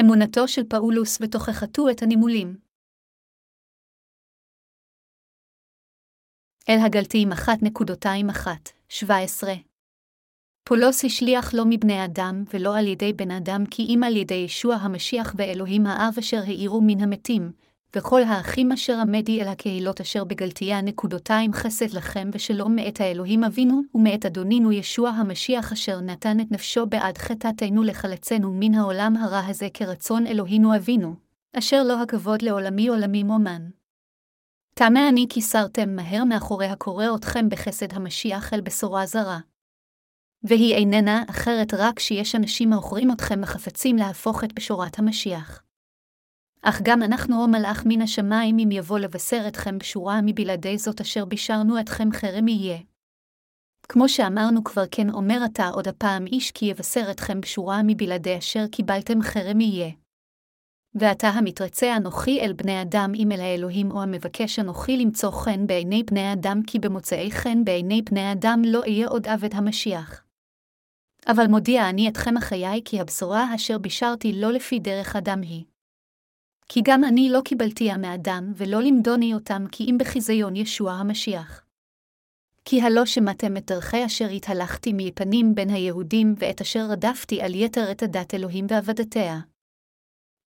אמונתו של פאולוס ותוכחתו את הנימולים. אל הגלתיים אחת נקודותיים אחת, שבע עשרה. פולוס השליח לא מבני אדם, ולא על ידי בן אדם, כי אם על ידי ישוע המשיח ואלוהים האב אשר האירו מן המתים, וכל האחים אשר עמדי אל הקהילות אשר בגלתיה נקודותיים חסד לכם ושלום מאת האלוהים אבינו, ומאת אדונינו ישוע המשיח אשר נתן את נפשו בעד חטאתנו לחלצנו מן העולם הרע הזה כרצון אלוהינו אבינו, אשר לו הכבוד לעולמי עולמים אומן. תמה אני כי סרתם מהר מאחורי הקורא אתכם בחסד המשיח אל בשורה זרה. והיא איננה אחרת רק שיש אנשים העוכרים אתכם החפצים להפוך את בשורת המשיח. אך גם אנחנו או מלאך מן השמיים אם יבוא לבשר אתכם בשורה מבלעדי זאת אשר בישרנו אתכם חרם יהיה. כמו שאמרנו כבר כן אומר אתה עוד הפעם איש כי יבשר אתכם בשורה מבלעדי אשר קיבלתם חרם יהיה. ועתה המתרצה אנוכי אל בני אדם אם אל האלוהים או המבקש אנוכי למצוא חן בעיני בני אדם כי במוצאי חן בעיני בני אדם לא אהיה עוד עבד המשיח. אבל מודיע אני אתכם החיי כי הבשורה אשר בישרתי לא לפי דרך אדם היא. כי גם אני לא קיבלתיה מאדם, ולא למדוני אותם כי אם בחיזיון ישוע המשיח. כי הלא שמעתם את דרכי אשר התהלכתי מפנים בין היהודים, ואת אשר רדפתי על יתר את הדת אלוהים ועבדתיה.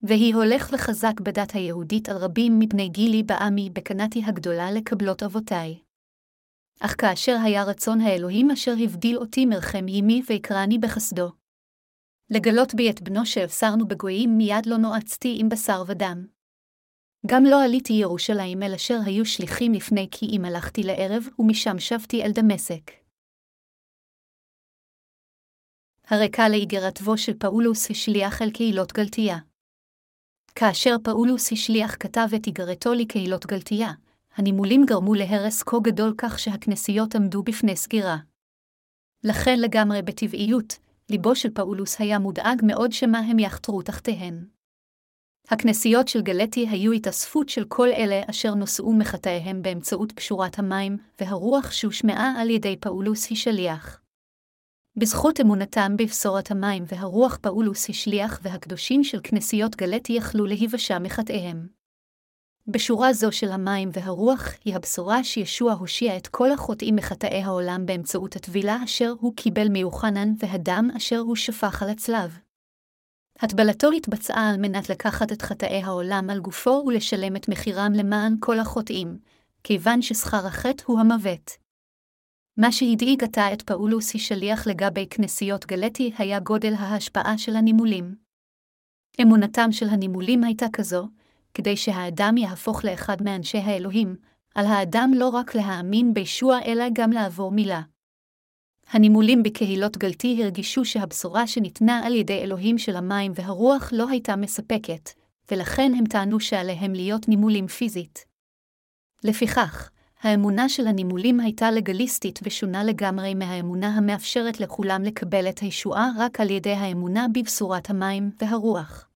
והיא הולך וחזק בדת היהודית על רבים מפני גילי בעמי בקנתי הגדולה לקבלות אבותיי. אך כאשר היה רצון האלוהים אשר הבדיל אותי מרחם ימי ויקרני בחסדו. לגלות בי את בנו שהבשרנו בגויים מיד לא נועצתי עם בשר ודם. גם לא עליתי ירושלים אל אשר היו שליחים לפני כי אם הלכתי לערב, ומשם שבתי אל דמשק. הרקע לאיגרתו של פאולוס השליח אל קהילות גלתיה. כאשר פאולוס השליח כתב את איגרתו לקהילות גלתיה, הנימולים גרמו להרס כה גדול כך שהכנסיות עמדו בפני סגירה. לכן לגמרי בטבעיות, ליבו של פאולוס היה מודאג מאוד שמא הם יחתרו תחתיהן. הכנסיות של גלטיה היו התאספות של כל אלה אשר נושעו מחטאיהם באמצעות בשורת המים, והרוח שהושמעה על ידי פאולוס השליח. בזכות אמונתם בבשורת המים והרוח פאולוס השליח והקדושים של כנסיות גלטי יכלו להיוושע מחטאיהם. בשורה זו של המים והרוח היא הבשורה שישוע הושיע את כל החוטאים מחטאי העולם באמצעות הטבילה אשר הוא קיבל מיוחנן והדם אשר הוא שפך על הצלב. הטבלתו התבצעה על מנת לקחת את חטאי העולם על גופו ולשלם את מחירם למען כל החוטאים, כיוון ששכר החטא הוא המוות. מה שהדאיג עתה את פאולוס שליח לגבי כנסיות גלטי היה גודל ההשפעה של הנימולים. אמונתם של הנימולים הייתה כזו, כדי שהאדם יהפוך לאחד מאנשי האלוהים, על האדם לא רק להאמין בישוע אלא גם לעבור מילה. הנימולים בקהילות גלתי הרגישו שהבשורה שניתנה על ידי אלוהים של המים והרוח לא הייתה מספקת, ולכן הם טענו שעליהם להיות נימולים פיזית. לפיכך, האמונה של הנימולים הייתה לגליסטית ושונה לגמרי מהאמונה המאפשרת לכולם לקבל את הישועה רק על ידי האמונה בבשורת המים והרוח.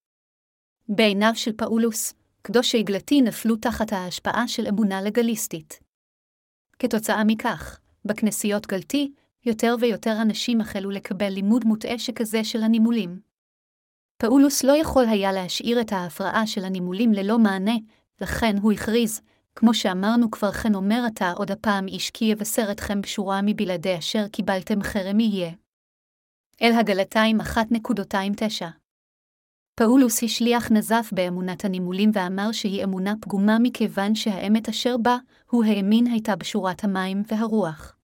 בעיניו של פאולוס, קדושי גלתי נפלו תחת ההשפעה של אמונה לגליסטית. כתוצאה מכך, בכנסיות גלתי, יותר ויותר אנשים החלו לקבל לימוד מוטעה שכזה של הנימולים. פאולוס לא יכול היה להשאיר את ההפרעה של הנימולים ללא מענה, לכן הוא הכריז, כמו שאמרנו כבר כן אומר עתה עוד הפעם איש כי יבשר אתכם בשורה מבלעדי אשר קיבלתם חרם יהיה. אל הגלתיים 1.29 פאולוס השליח נזף באמונת הנימולים ואמר שהיא אמונה פגומה מכיוון שהאמת אשר בה, הוא האמין הייתה בשורת המים והרוח.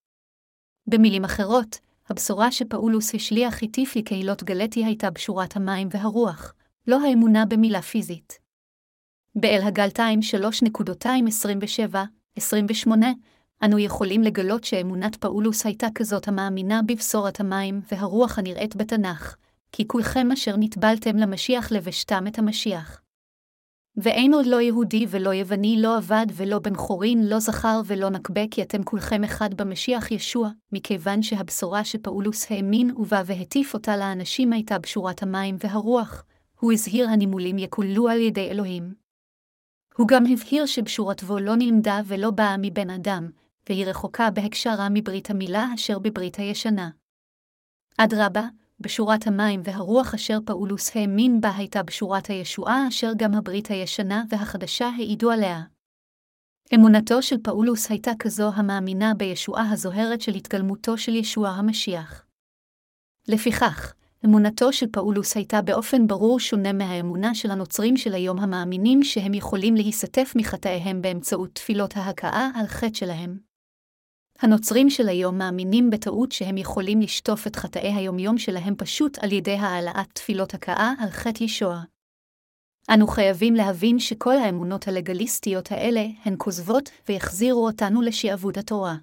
במילים אחרות, הבשורה שפאולוס השליח הטיף לקהילות גלטי הייתה בשורת המים והרוח, לא האמונה במילה פיזית. באל הגלתיים 3.27-28, אנו יכולים לגלות שאמונת פאולוס הייתה כזאת המאמינה בבשורת המים והרוח הנראית בתנ"ך, כי כולכם אשר נטבלתם למשיח לבשתם את המשיח. ואין עוד לא יהודי ולא יווני, לא עבד ולא בן חורין, לא זכר ולא נקבה, כי אתם כולכם אחד במשיח ישוע, מכיוון שהבשורה שפאולוס האמין ובה והטיף אותה לאנשים הייתה בשורת המים והרוח, הוא הזהיר הנימולים יקוללו על ידי אלוהים. הוא גם הבהיר שבשורתו לא נלמדה ולא באה מבן אדם, והיא רחוקה בהקשרה מברית המילה אשר בברית הישנה. אדרבה, בשורת המים והרוח אשר פאולוס האמין בה הייתה בשורת הישועה אשר גם הברית הישנה והחדשה העידו עליה. אמונתו של פאולוס הייתה כזו המאמינה בישועה הזוהרת של התגלמותו של ישוע המשיח. לפיכך, אמונתו של פאולוס הייתה באופן ברור שונה מהאמונה של הנוצרים של היום המאמינים שהם יכולים להיסטף מחטאיהם באמצעות תפילות ההכאה על חטא שלהם. הנוצרים של היום מאמינים בטעות שהם יכולים לשטוף את חטאי היומיום שלהם פשוט על ידי העלאת תפילות הכאה על חטא ישוע. אנו חייבים להבין שכל האמונות הלגליסטיות האלה הן כוזבות ויחזירו אותנו לשעבוד התורה.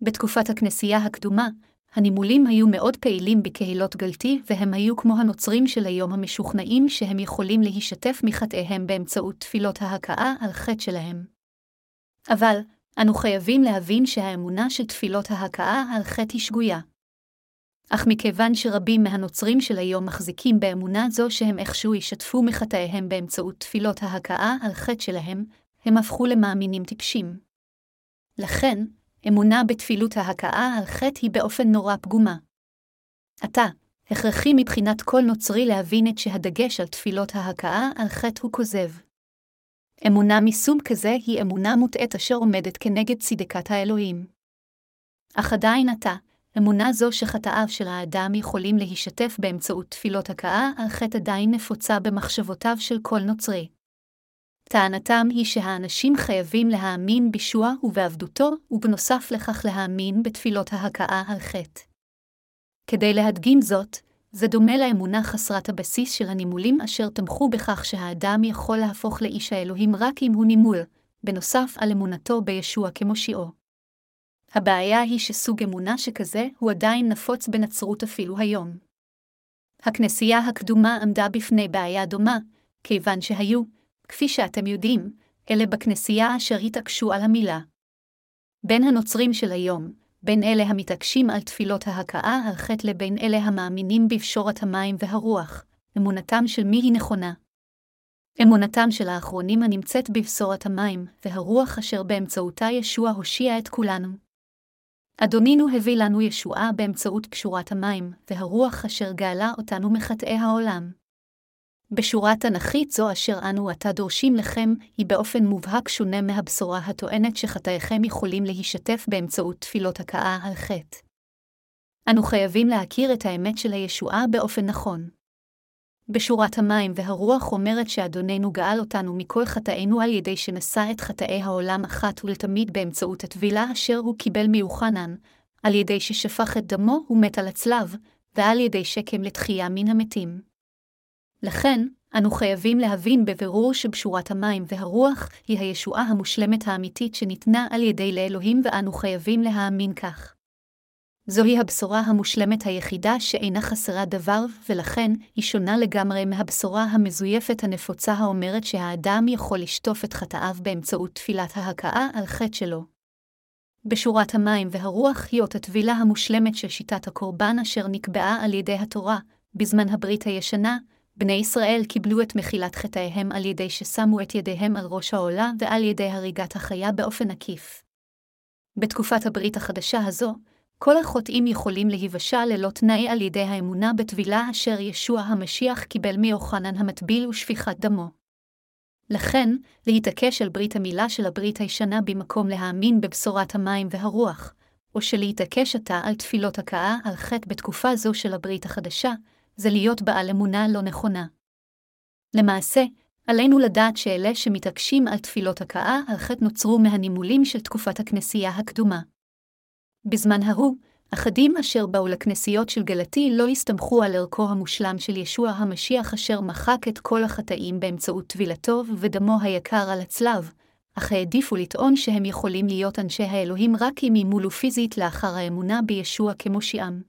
בתקופת הכנסייה הקדומה, הנימולים היו מאוד פעילים בקהילות גלתי, והם היו כמו הנוצרים של היום המשוכנעים שהם יכולים להישתף מחטאיהם באמצעות תפילות ההכאה על חטא שלהם. אבל, אנו חייבים להבין שהאמונה של תפילות ההכאה על חטא היא שגויה. אך מכיוון שרבים מהנוצרים של היום מחזיקים באמונה זו שהם איכשהו ישתפו מחטאיהם באמצעות תפילות ההכאה על חטא שלהם, הם הפכו למאמינים טיפשים. לכן, אמונה בתפילות ההכאה על חטא היא באופן נורא פגומה. עתה, הכרחי מבחינת כל נוצרי להבין את שהדגש על תפילות ההכאה על חטא הוא כוזב. אמונה מסוג כזה היא אמונה מוטעית אשר עומדת כנגד צדקת האלוהים. אך עדיין עתה, אמונה זו שחטאיו של האדם יכולים להישתף באמצעות תפילות הכאה על חטא עדיין נפוצה במחשבותיו של כל נוצרי. טענתם היא שהאנשים חייבים להאמין בישוע ובעבדותו, ובנוסף לכך להאמין בתפילות ההכאה על חטא. כדי להדגים זאת, זה דומה לאמונה חסרת הבסיס של הנימולים אשר תמכו בכך שהאדם יכול להפוך לאיש האלוהים רק אם הוא נימול, בנוסף על אמונתו בישוע כמושיעו. הבעיה היא שסוג אמונה שכזה הוא עדיין נפוץ בנצרות אפילו היום. הכנסייה הקדומה עמדה בפני בעיה דומה, כיוון שהיו, כפי שאתם יודעים, אלה בכנסייה אשר התעקשו על המילה. בין הנוצרים של היום, בין אלה המתעקשים על תפילות ההכאה חטא לבין אלה המאמינים בפשורת המים והרוח, אמונתם של מי היא נכונה. אמונתם של האחרונים הנמצאת בבשורת המים, והרוח אשר באמצעותה ישוע הושיע את כולנו. אדונינו הביא לנו ישועה באמצעות פשורת המים, והרוח אשר גאלה אותנו מחטאי העולם. בשורה תנכית זו אשר אנו עתה דורשים לכם, היא באופן מובהק שונה מהבשורה הטוענת שחטאיכם יכולים להישתף באמצעות תפילות הכאה על חטא. אנו חייבים להכיר את האמת של הישועה באופן נכון. בשורת המים והרוח אומרת שאדוננו גאל אותנו מכל חטאינו על ידי שנשא את חטאי העולם אחת ולתמיד באמצעות הטבילה אשר הוא קיבל מיוחנן, על ידי ששפך את דמו ומת על הצלב, ועל ידי שקם לתחייה מן המתים. לכן, אנו חייבים להבין בבירור שבשורת המים והרוח היא הישועה המושלמת האמיתית שניתנה על ידי לאלוהים ואנו חייבים להאמין כך. זוהי הבשורה המושלמת היחידה שאינה חסרה דבר, ולכן היא שונה לגמרי מהבשורה המזויפת הנפוצה האומרת שהאדם יכול לשטוף את חטאיו באמצעות תפילת ההכאה על חטא שלו. בשורת המים והרוח היא אות הטבילה המושלמת של שיטת הקורבן אשר נקבעה על ידי התורה, בזמן הברית הישנה, בני ישראל קיבלו את מחילת חטאיהם על ידי ששמו את ידיהם על ראש העולה ועל ידי הריגת החיה באופן עקיף. בתקופת הברית החדשה הזו, כל החוטאים יכולים להיוושע ללא תנאי על ידי האמונה בטבילה אשר ישוע המשיח קיבל מיוחנן המטביל ושפיכת דמו. לכן, להתעקש על ברית המילה של הברית הישנה במקום להאמין בבשורת המים והרוח, או שלהתעקש עתה על תפילות הכאה על חטא בתקופה זו של הברית החדשה, זה להיות בעל אמונה לא נכונה. למעשה, עלינו לדעת שאלה שמתעקשים על תפילות הכאה חטא נוצרו מהנימולים של תקופת הכנסייה הקדומה. בזמן ההוא, אחדים אשר באו לכנסיות של גלתי לא הסתמכו על ערכו המושלם של ישוע המשיח אשר מחק את כל החטאים באמצעות טבילתו ודמו היקר על הצלב, אך העדיפו לטעון שהם יכולים להיות אנשי האלוהים רק אם ימולו פיזית לאחר האמונה בישוע כמושיעם.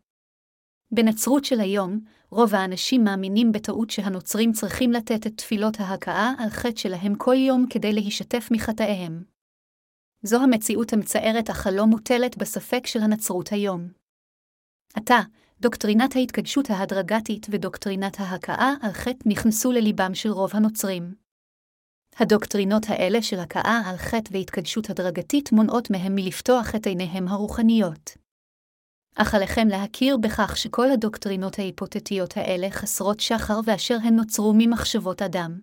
בנצרות של היום, רוב האנשים מאמינים בטעות שהנוצרים צריכים לתת את תפילות ההכאה על חטא שלהם כל יום כדי להישתף מחטאיהם. זו המציאות המצערת אך הלא מוטלת בספק של הנצרות היום. עתה, דוקטרינת ההתקדשות ההדרגתית ודוקטרינת ההכאה על חטא נכנסו לליבם של רוב הנוצרים. הדוקטרינות האלה של הכאה על חטא והתקדשות הדרגתית מונעות מהם מלפתוח את עיניהם הרוחניות. אך עליכם להכיר בכך שכל הדוקטרינות ההיפותטיות האלה חסרות שחר ואשר הן נוצרו ממחשבות אדם.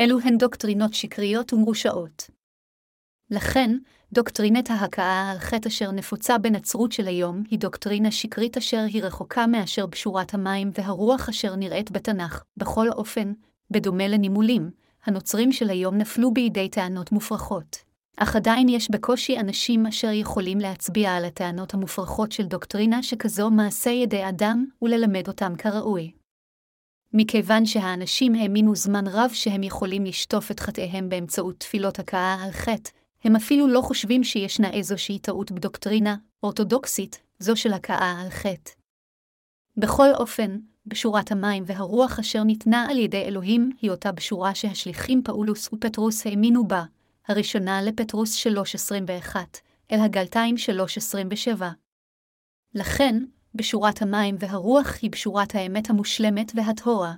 אלו הן דוקטרינות שקריות ומרושעות. לכן, דוקטרינת ההכאה על חטא אשר נפוצה בנצרות של היום היא דוקטרינה שקרית אשר היא רחוקה מאשר בשורת המים והרוח אשר נראית בתנ"ך, בכל אופן, בדומה לנימולים, הנוצרים של היום נפלו בידי טענות מופרכות. אך עדיין יש בקושי אנשים אשר יכולים להצביע על הטענות המופרכות של דוקטרינה שכזו מעשה ידי אדם וללמד אותם כראוי. מכיוון שהאנשים האמינו זמן רב שהם יכולים לשטוף את חטאיהם באמצעות תפילות הכאה על חטא, הם אפילו לא חושבים שישנה איזושהי טעות בדוקטרינה אורתודוקסית, זו של הכאה על חטא. בכל אופן, בשורת המים והרוח אשר ניתנה על ידי אלוהים היא אותה בשורה שהשליחים פאולוס ופטרוס האמינו בה, הראשונה לפטרוס 3.21, אל הגלתיים 3.27. לכן, בשורת המים והרוח היא בשורת האמת המושלמת והטהורה.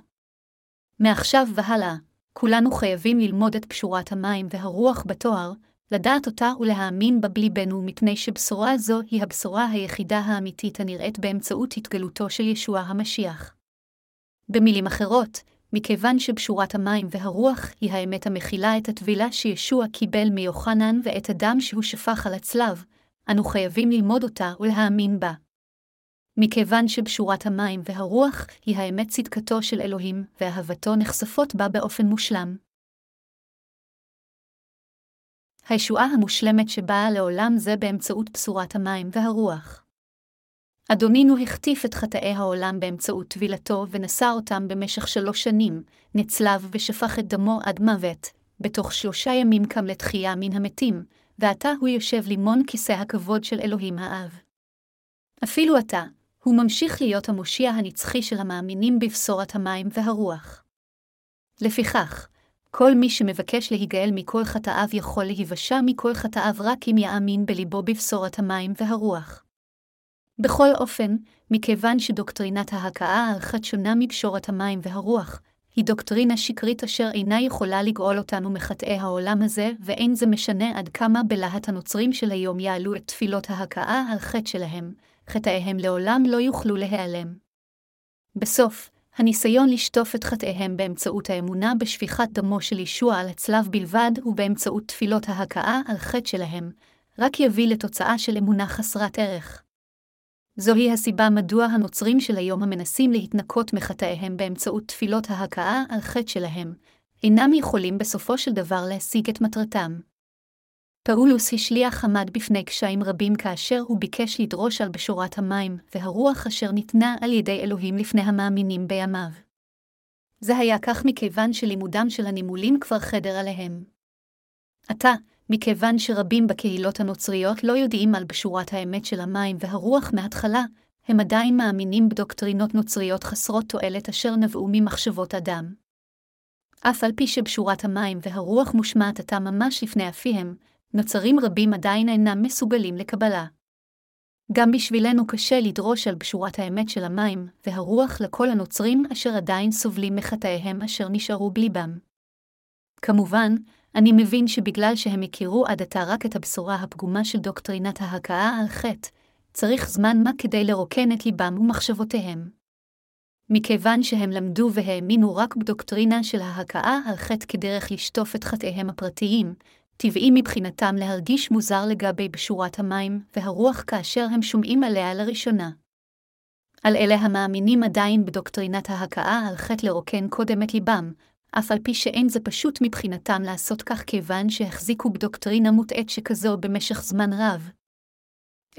מעכשיו והלאה, כולנו חייבים ללמוד את פשורת המים והרוח בתואר, לדעת אותה ולהאמין בה בליבנו, מפני שבשורה זו היא הבשורה היחידה האמיתית הנראית באמצעות התגלותו של ישוע המשיח. במילים אחרות, מכיוון שבשורת המים והרוח היא האמת המכילה את הטבילה שישוע קיבל מיוחנן ואת הדם שהוא שפך על הצלב, אנו חייבים ללמוד אותה ולהאמין בה. מכיוון שבשורת המים והרוח היא האמת צדקתו של אלוהים, ואהבתו נחשפות בה באופן מושלם. הישועה המושלמת שבאה לעולם זה באמצעות בשורת המים והרוח. אדונינו החטיף את חטאי העולם באמצעות טבילתו ונשא אותם במשך שלוש שנים, נצלב ושפך את דמו עד מוות, בתוך שלושה ימים קם לתחייה מן המתים, ועתה הוא יושב לימון כיסא הכבוד של אלוהים האב. אפילו עתה, הוא ממשיך להיות המושיע הנצחי של המאמינים בבשורת המים והרוח. לפיכך, כל מי שמבקש להיגאל מכל חטאיו יכול להיוושע מכל חטאיו רק אם יאמין בליבו בבשורת המים והרוח. בכל אופן, מכיוון שדוקטרינת ההכאה חטא שונה מבשורת המים והרוח, היא דוקטרינה שקרית אשר אינה יכולה לגאול אותנו מחטאי העולם הזה, ואין זה משנה עד כמה בלהט הנוצרים של היום יעלו את תפילות ההכאה על חטא שלהם, חטאיהם לעולם לא יוכלו להיעלם. בסוף, הניסיון לשטוף את חטאיהם באמצעות האמונה בשפיכת דמו של ישוע על הצלב בלבד ובאמצעות תפילות ההכאה על חטא שלהם, רק יביא לתוצאה של אמונה חסרת ערך. זוהי הסיבה מדוע הנוצרים של היום המנסים להתנקות מחטאיהם באמצעות תפילות ההכאה על חטא שלהם, אינם יכולים בסופו של דבר להשיג את מטרתם. פאולוס השליח עמד בפני קשיים רבים כאשר הוא ביקש לדרוש על בשורת המים, והרוח אשר ניתנה על ידי אלוהים לפני המאמינים בימיו. זה היה כך מכיוון שלימודם של הנימולים כבר חדר עליהם. עתה, מכיוון שרבים בקהילות הנוצריות לא יודעים על בשורת האמת של המים והרוח מההתחלה, הם עדיין מאמינים בדוקטרינות נוצריות חסרות תועלת אשר נבעו ממחשבות אדם. אף על פי שבשורת המים והרוח מושמעת עתה ממש לפני אפיהם, נוצרים רבים עדיין אינם מסוגלים לקבלה. גם בשבילנו קשה לדרוש על בשורת האמת של המים והרוח לכל הנוצרים אשר עדיין סובלים מחטאיהם אשר נשארו בליבם. כמובן, אני מבין שבגלל שהם הכירו עד עתה רק את הבשורה הפגומה של דוקטרינת ההכאה על חטא, צריך זמן מה כדי לרוקן את ליבם ומחשבותיהם. מכיוון שהם למדו והאמינו רק בדוקטרינה של ההכאה על חטא כדרך לשטוף את חטאיהם הפרטיים, טבעי מבחינתם להרגיש מוזר לגבי בשורת המים והרוח כאשר הם שומעים עליה לראשונה. על אלה המאמינים עדיין בדוקטרינת ההכאה על חטא לרוקן קודם את ליבם, אף על פי שאין זה פשוט מבחינתם לעשות כך כיוון שהחזיקו בדוקטרינה מוטעית שכזו במשך זמן רב.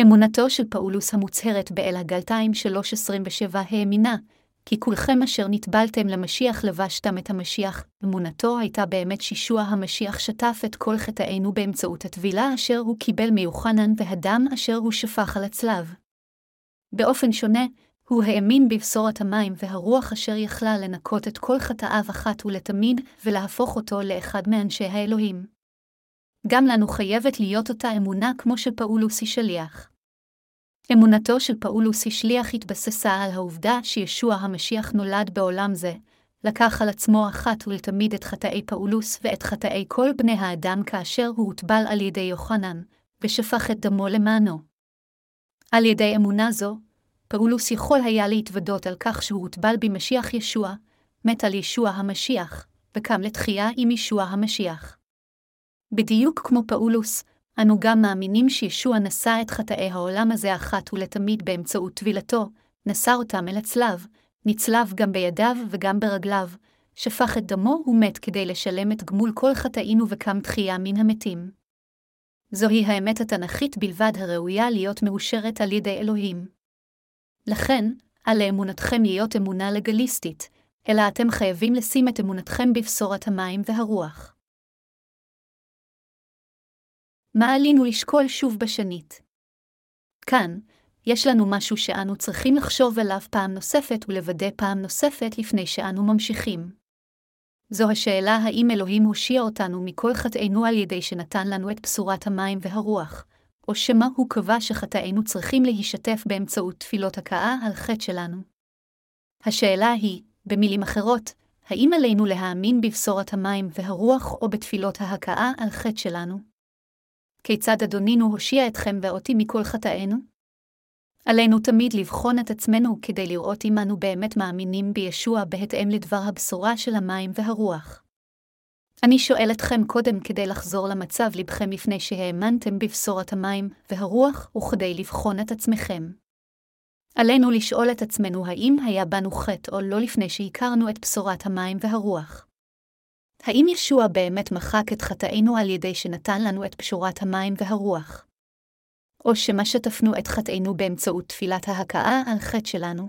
אמונתו של פאולוס המוצהרת באל הגלתיים 3.27 האמינה, כי כולכם אשר נטבלתם למשיח לבשתם את המשיח, אמונתו הייתה באמת שישוע המשיח שטף את כל חטאינו באמצעות הטבילה אשר הוא קיבל מיוחנן והדם אשר הוא שפך על הצלב. באופן שונה, הוא האמין בבשורת המים והרוח אשר יכלה לנקות את כל חטאיו אחת ולתמיד, ולהפוך אותו לאחד מאנשי האלוהים. גם לנו חייבת להיות אותה אמונה כמו שפאולוס היא שליח. אמונתו של פאולוס השליח התבססה על העובדה שישוע המשיח נולד בעולם זה, לקח על עצמו אחת ולתמיד את חטאי פאולוס ואת חטאי כל בני האדם כאשר הוא הוטבל על ידי יוחנן, ושפך את דמו למענו. על ידי אמונה זו, פאולוס יכול היה להתוודות על כך שהוא הוטבל במשיח ישוע, מת על ישוע המשיח, וקם לתחייה עם ישוע המשיח. בדיוק כמו פאולוס, אנו גם מאמינים שישוע נשא את חטאי העולם הזה אחת ולתמיד באמצעות טבילתו, נשא אותם אל הצלב, נצלב גם בידיו וגם ברגליו, שפך את דמו ומת כדי לשלם את גמול כל חטאינו וקם תחייה מן המתים. זוהי האמת התנ"כית בלבד הראויה להיות מאושרת על ידי אלוהים. לכן, על לאמונתכם להיות אמונה לגליסטית, אלא אתם חייבים לשים את אמונתכם בבשורת המים והרוח. מה עלינו לשקול שוב בשנית? כאן, יש לנו משהו שאנו צריכים לחשוב עליו פעם נוספת ולוודא פעם נוספת לפני שאנו ממשיכים. זו השאלה האם אלוהים הושיע אותנו מכל חטאינו על ידי שנתן לנו את בשורת המים והרוח, או שמא הוא קבע שחטאינו צריכים להישתף באמצעות תפילות הכאה על חטא שלנו. השאלה היא, במילים אחרות, האם עלינו להאמין בבשורת המים והרוח או בתפילות ההכאה על חטא שלנו? כיצד אדונינו הושיע אתכם ואותי מכל חטאינו? עלינו תמיד לבחון את עצמנו כדי לראות אם אנו באמת מאמינים בישוע בהתאם לדבר הבשורה של המים והרוח. אני שואל אתכם קודם כדי לחזור למצב לבכם לפני שהאמנתם בבשורת המים והרוח וכדי לבחון את עצמכם. עלינו לשאול את עצמנו האם היה בנו חטא או לא לפני שהכרנו את בשורת המים והרוח. האם ישוע באמת מחק את חטאינו על ידי שנתן לנו את בשורת המים והרוח? או שמא שטפנו את חטאינו באמצעות תפילת ההכאה על חטא שלנו?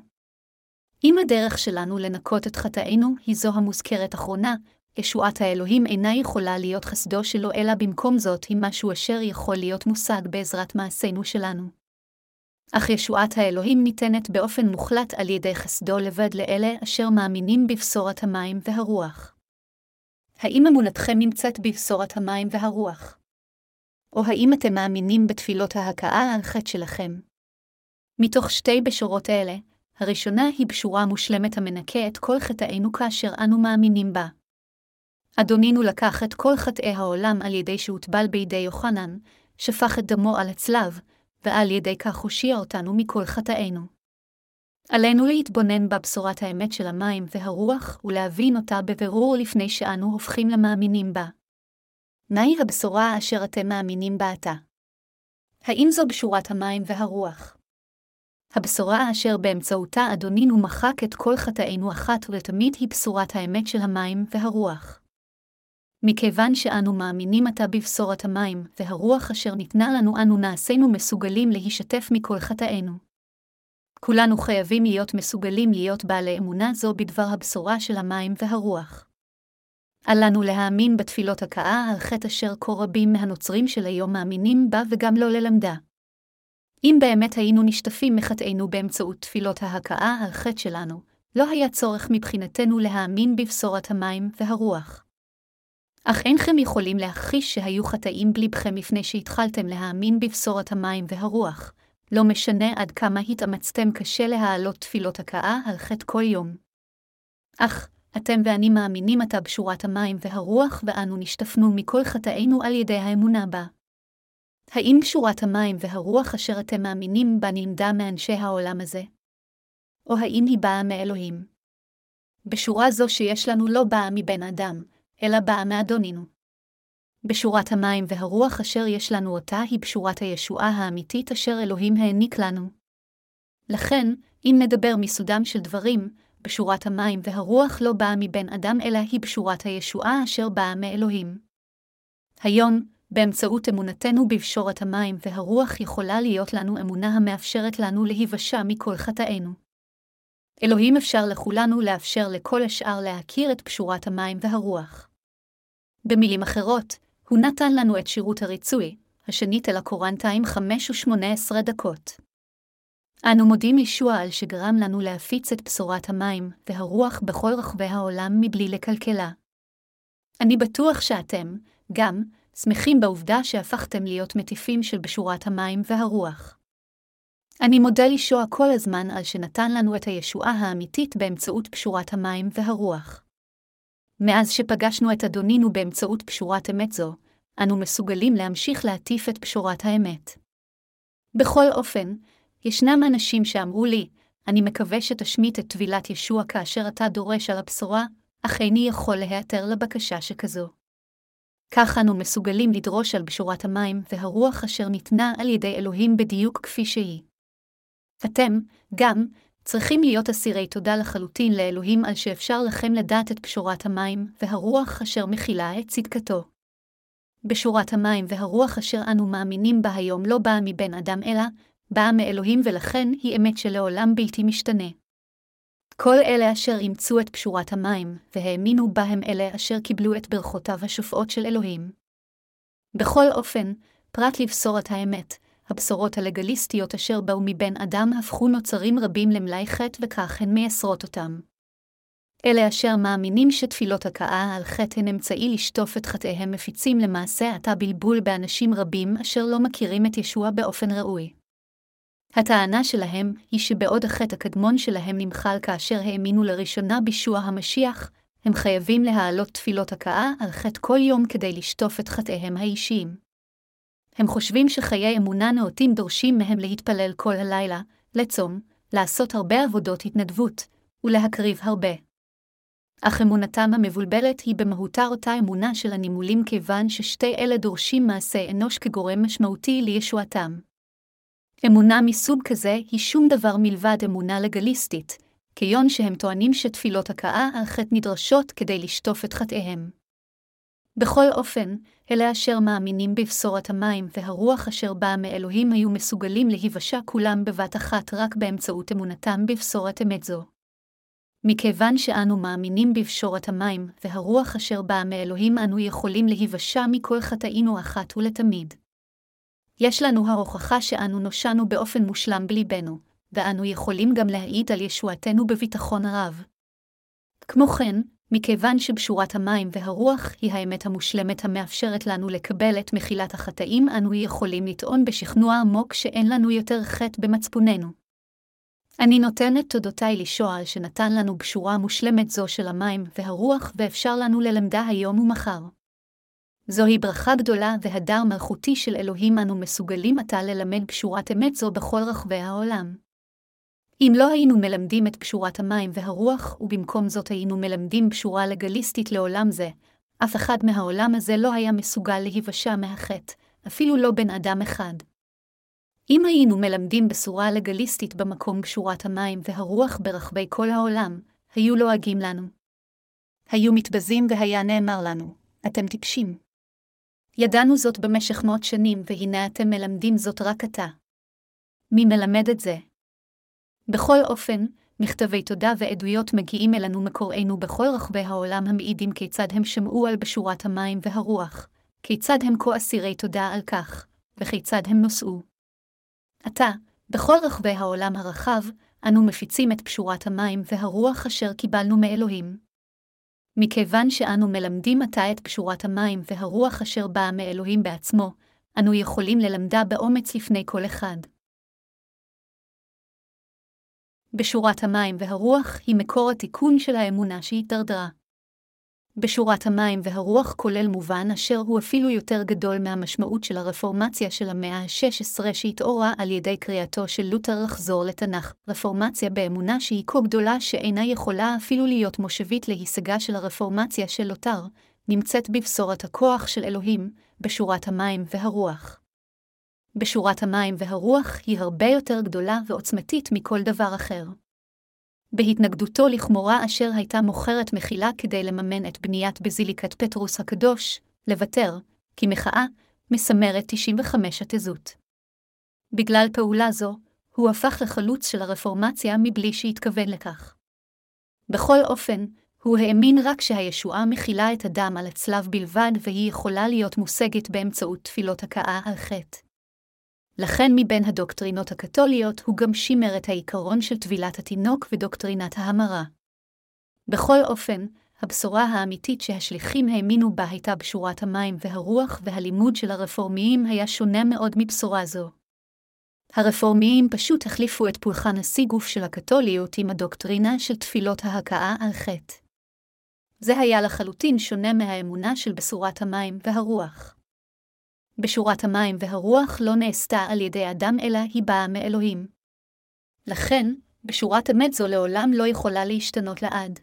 אם הדרך שלנו לנקות את חטאינו היא זו המוזכרת אחרונה, ישועת האלוהים אינה יכולה להיות חסדו שלו, אלא במקום זאת היא משהו אשר יכול להיות מושג בעזרת מעשינו שלנו. אך ישועת האלוהים ניתנת באופן מוחלט על ידי חסדו לבד לאלה אשר מאמינים בבשורת המים והרוח. האם אמונתכם נמצאת בבשורת המים והרוח? או האם אתם מאמינים בתפילות ההכאה על חטא שלכם? מתוך שתי בשורות אלה, הראשונה היא בשורה מושלמת המנקה את כל חטאינו כאשר אנו מאמינים בה. אדונינו לקח את כל חטאי העולם על ידי שהוטבל בידי יוחנן, שפך את דמו על הצלב, ועל ידי כך הושיע אותנו מכל חטאינו. עלינו להתבונן בבשורת האמת של המים והרוח ולהבין אותה בבירור לפני שאנו הופכים למאמינים בה. מהי הבשורה אשר אתם מאמינים בה עתה? האם זו בשורת המים והרוח? הבשורה אשר באמצעותה אדונינו מחק את כל חטאינו אחת ולתמיד היא בשורת האמת של המים והרוח. מכיוון שאנו מאמינים עתה בבשורת המים והרוח אשר ניתנה לנו, אנו נעשינו מסוגלים להישתף מכל חטאינו. כולנו חייבים להיות מסוגלים להיות בעלי אמונה זו בדבר הבשורה של המים והרוח. אל לנו להאמין בתפילות הכאה על חטא אשר כה רבים מהנוצרים של היום מאמינים בה וגם לא ללמדה. אם באמת היינו נשטפים מחטאינו באמצעות תפילות ההכאה על חטא שלנו, לא היה צורך מבחינתנו להאמין בבשורת המים והרוח. אך אינכם יכולים להכחיש שהיו חטאים בלבכם לפני שהתחלתם להאמין בבשורת המים והרוח, לא משנה עד כמה התאמצתם קשה להעלות תפילות הכאה על חטא כל יום. אך, אתם ואני מאמינים עתה בשורת המים והרוח, ואנו נשטפנו מכל חטאינו על ידי האמונה בה. האם שורת המים והרוח אשר אתם מאמינים בה נמדה מאנשי העולם הזה? או האם היא באה מאלוהים? בשורה זו שיש לנו לא באה מבן אדם, אלא באה מאדונינו. בשורת המים והרוח אשר יש לנו אותה היא בשורת הישועה האמיתית אשר אלוהים העניק לנו. לכן, אם נדבר מסודם של דברים, בשורת המים והרוח לא באה מבן אדם, אלא היא בשורת הישועה אשר באה מאלוהים. היום, באמצעות אמונתנו בבשורת המים והרוח יכולה להיות לנו אמונה המאפשרת לנו להיוושע מכל חטאינו. אלוהים אפשר לכולנו לאפשר לכל השאר להכיר את פשורת המים והרוח. במילים אחרות, הוא נתן לנו את שירות הריצוי, השנית אל הקורנטיים 5 ו-18 דקות. אנו מודים ישוע על שגרם לנו להפיץ את בשורת המים והרוח בכל רחבי העולם מבלי לקלקלה. אני בטוח שאתם, גם, שמחים בעובדה שהפכתם להיות מטיפים של בשורת המים והרוח. אני מודה לישוע כל הזמן על שנתן לנו את הישועה האמיתית באמצעות פשורת המים והרוח. מאז שפגשנו את אדונינו באמצעות פשורת אמת זו, אנו מסוגלים להמשיך להטיף את פשורת האמת. בכל אופן, ישנם אנשים שאמרו לי, אני מקווה שתשמיט את טבילת ישוע כאשר אתה דורש על הבשורה, אך איני יכול להיעתר לבקשה שכזו. כך אנו מסוגלים לדרוש על בשורת המים והרוח אשר ניתנה על ידי אלוהים בדיוק כפי שהיא. אתם, גם, צריכים להיות אסירי תודה לחלוטין לאלוהים על שאפשר לכם לדעת את בשורת המים והרוח אשר מכילה את צדקתו. בשורת המים והרוח אשר אנו מאמינים בה היום לא באה מבן אדם אלא, באה מאלוהים ולכן היא אמת שלעולם בלתי משתנה. כל אלה אשר אימצו את פשורת המים, והאמינו בה הם אלה אשר קיבלו את ברכותיו השופעות של אלוהים. בכל אופן, פרט לבשורת האמת, הבשורות הלגליסטיות אשר באו מבן אדם הפכו נוצרים רבים למלאי חטא וכך הן מייסרות אותם. אלה אשר מאמינים שתפילות הכאה על חטא הן אמצעי לשטוף את חטאיהם מפיצים למעשה עתה בלבול באנשים רבים אשר לא מכירים את ישוע באופן ראוי. הטענה שלהם היא שבעוד החטא הקדמון שלהם נמחל כאשר האמינו לראשונה בישוע המשיח, הם חייבים להעלות תפילות הכאה על חטא כל יום כדי לשטוף את חטאיהם האישיים. הם חושבים שחיי אמונה נאותים דורשים מהם להתפלל כל הלילה, לצום, לעשות הרבה עבודות התנדבות, ולהקריב הרבה. אך אמונתם המבולבלת היא במהותה אותה אמונה של הנימולים כיוון ששתי אלה דורשים מעשה אנוש כגורם משמעותי לישועתם. אמונה מסוג כזה היא שום דבר מלבד אמונה לגליסטית, כיון שהם טוענים שתפילות הכאה על חטא נדרשות כדי לשטוף את חטאיהם. בכל אופן, אלה אשר מאמינים בבשורת המים והרוח אשר באה מאלוהים היו מסוגלים להיוושע כולם בבת אחת רק באמצעות אמונתם בבשורת אמת זו. מכיוון שאנו מאמינים בבשורת המים והרוח אשר באה מאלוהים אנו יכולים להיוושע מכל חטאינו אחת ולתמיד. יש לנו ההוכחה שאנו נושענו באופן מושלם בליבנו, ואנו יכולים גם להעיד על ישועתנו בביטחון רב. כמו כן, מכיוון שבשורת המים והרוח היא האמת המושלמת המאפשרת לנו לקבל את מחילת החטאים, אנו יכולים לטעון בשכנוע עמוק שאין לנו יותר חטא במצפוננו. אני נותן את תודותיי לישוע על שנתן לנו בשורה מושלמת זו של המים והרוח, ואפשר לנו ללמדה היום ומחר. זוהי ברכה גדולה והדר מלכותי של אלוהים אנו מסוגלים עתה ללמד פשורת אמת זו בכל רחבי העולם. אם לא היינו מלמדים את פשורת המים והרוח, ובמקום זאת היינו מלמדים פשורה לגליסטית לעולם זה, אף אחד מהעולם הזה לא היה מסוגל להיוושע מהחטא, אפילו לא בן אדם אחד. אם היינו מלמדים בשורה לגליסטית במקום פשורת המים והרוח ברחבי כל העולם, היו לועגים לנו. היו מתבזים והיה נאמר לנו, אתם טיפשים. ידענו זאת במשך מאות שנים, והנה אתם מלמדים זאת רק עתה. מי מלמד את זה? בכל אופן, מכתבי תודה ועדויות מגיעים אלינו מקוראינו בכל רחבי העולם המעידים כיצד הם שמעו על בשורת המים והרוח, כיצד הם כה אסירי תודה על כך, וכיצד הם נושאו. עתה, בכל רחבי העולם הרחב, אנו מפיצים את פשורת המים והרוח אשר קיבלנו מאלוהים. מכיוון שאנו מלמדים עתה את פשורת המים והרוח אשר באה מאלוהים בעצמו, אנו יכולים ללמדה באומץ לפני כל אחד. בשורת המים והרוח היא מקור התיקון של האמונה שהתדרדרה. בשורת המים והרוח כולל מובן אשר הוא אפילו יותר גדול מהמשמעות של הרפורמציה של המאה ה-16 שהתעוררה על ידי קריאתו של לותר לחזור לתנ"ך, רפורמציה באמונה שהיא כה גדולה שאינה יכולה אפילו להיות מושבית להישגה של הרפורמציה של לותר, נמצאת בבשורת הכוח של אלוהים, בשורת המים והרוח. בשורת המים והרוח היא הרבה יותר גדולה ועוצמתית מכל דבר אחר. בהתנגדותו לכמורה אשר הייתה מוכרת מחילה כדי לממן את בניית בזיליקת פטרוס הקדוש, לוותר, כי מחאה, מסמרת 95 התזות. בגלל פעולה זו, הוא הפך לחלוץ של הרפורמציה מבלי שהתכוון לכך. בכל אופן, הוא האמין רק שהישועה מכילה את הדם על הצלב בלבד והיא יכולה להיות מושגת באמצעות תפילות הכאה על חטא. לכן מבין הדוקטרינות הקתוליות הוא גם שימר את העיקרון של טבילת התינוק ודוקטרינת ההמרה. בכל אופן, הבשורה האמיתית שהשליחים האמינו בה הייתה בשורת המים והרוח, והלימוד של הרפורמיים היה שונה מאוד מבשורה זו. הרפורמיים פשוט החליפו את פולחן הסיגוף של הקתוליות עם הדוקטרינה של תפילות ההכאה על חטא. זה היה לחלוטין שונה מהאמונה של בשורת המים והרוח. בשורת המים והרוח לא נעשתה על ידי אדם אלא היא באה מאלוהים. לכן, בשורת אמת זו לעולם לא יכולה להשתנות לעד.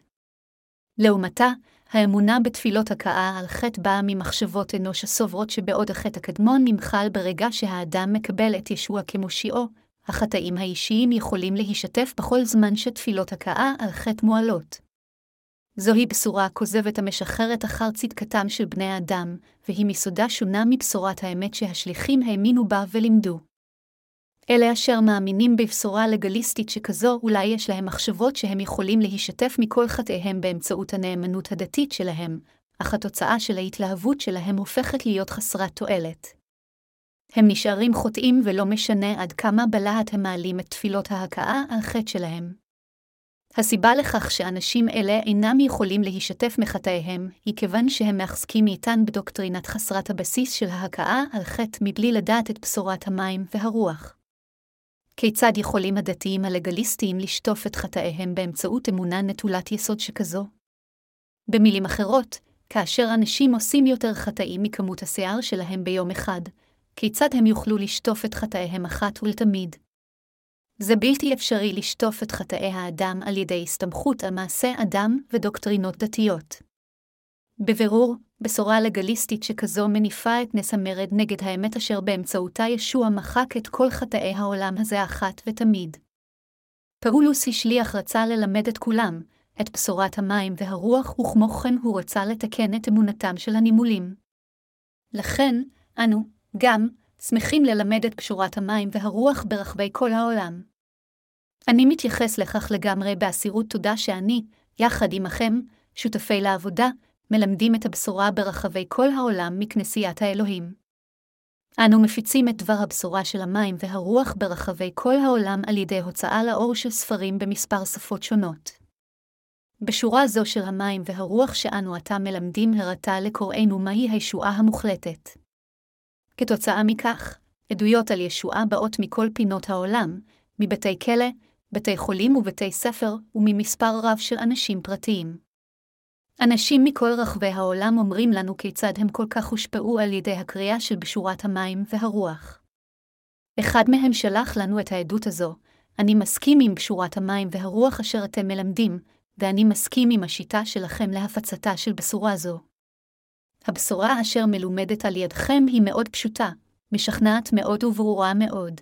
לעומתה, האמונה בתפילות הכאה על חטא באה ממחשבות אנוש הסוברות שבעוד החטא הקדמון נמחל ברגע שהאדם מקבל את ישוע כמושיעו, החטאים האישיים יכולים להישתף בכל זמן שתפילות הכאה על חטא מועלות. זוהי בשורה כוזבת המשחררת אחר צדקתם של בני האדם, והיא מסודה שונה מבשורת האמת שהשליחים האמינו בה ולימדו. אלה אשר מאמינים בבשורה לגליסטית שכזו, אולי יש להם מחשבות שהם יכולים להישתף מכל חטאיהם באמצעות הנאמנות הדתית שלהם, אך התוצאה של ההתלהבות שלהם הופכת להיות חסרת תועלת. הם נשארים חוטאים ולא משנה עד כמה בלהט הם מעלים את תפילות ההכאה על חטא שלהם. הסיבה לכך שאנשים אלה אינם יכולים להישתף מחטאיהם, היא כיוון שהם מחזקים איתן בדוקטרינת חסרת הבסיס של ההכאה על חטא מבלי לדעת את בשורת המים והרוח. כיצד יכולים הדתיים הלגליסטיים לשטוף את חטאיהם באמצעות אמונה נטולת יסוד שכזו? במילים אחרות, כאשר אנשים עושים יותר חטאים מכמות השיער שלהם ביום אחד, כיצד הם יוכלו לשטוף את חטאיהם אחת ולתמיד? זה בלתי אפשרי לשטוף את חטאי האדם על ידי הסתמכות על מעשה אדם ודוקטרינות דתיות. בבירור, בשורה לגליסטית שכזו מניפה את נס המרד נגד האמת אשר באמצעותה ישוע מחק את כל חטאי העולם הזה אחת ותמיד. פאולוס השליח רצה ללמד את כולם, את בשורת המים והרוח, וכמו כן הוא רצה לתקן את אמונתם של הנימולים. לכן, אנו, גם, שמחים ללמד את פשורת המים והרוח ברחבי כל העולם. אני מתייחס לכך לגמרי באסירות תודה שאני, יחד עמכם, שותפי לעבודה, מלמדים את הבשורה ברחבי כל העולם מכנסיית האלוהים. אנו מפיצים את דבר הבשורה של המים והרוח ברחבי כל העולם על ידי הוצאה לאור של ספרים במספר שפות שונות. בשורה זו של המים והרוח שאנו עתה מלמדים הראתה לקוראינו מהי הישועה המוחלטת. כתוצאה מכך, עדויות על ישועה באות מכל פינות העולם, מבתי כלא, בתי חולים ובתי ספר, וממספר רב של אנשים פרטיים. אנשים מכל רחבי העולם אומרים לנו כיצד הם כל כך הושפעו על ידי הקריאה של בשורת המים והרוח. אחד מהם שלח לנו את העדות הזו, אני מסכים עם בשורת המים והרוח אשר אתם מלמדים, ואני מסכים עם השיטה שלכם להפצתה של בשורה זו. הבשורה אשר מלומדת על ידכם היא מאוד פשוטה, משכנעת מאוד וברורה מאוד.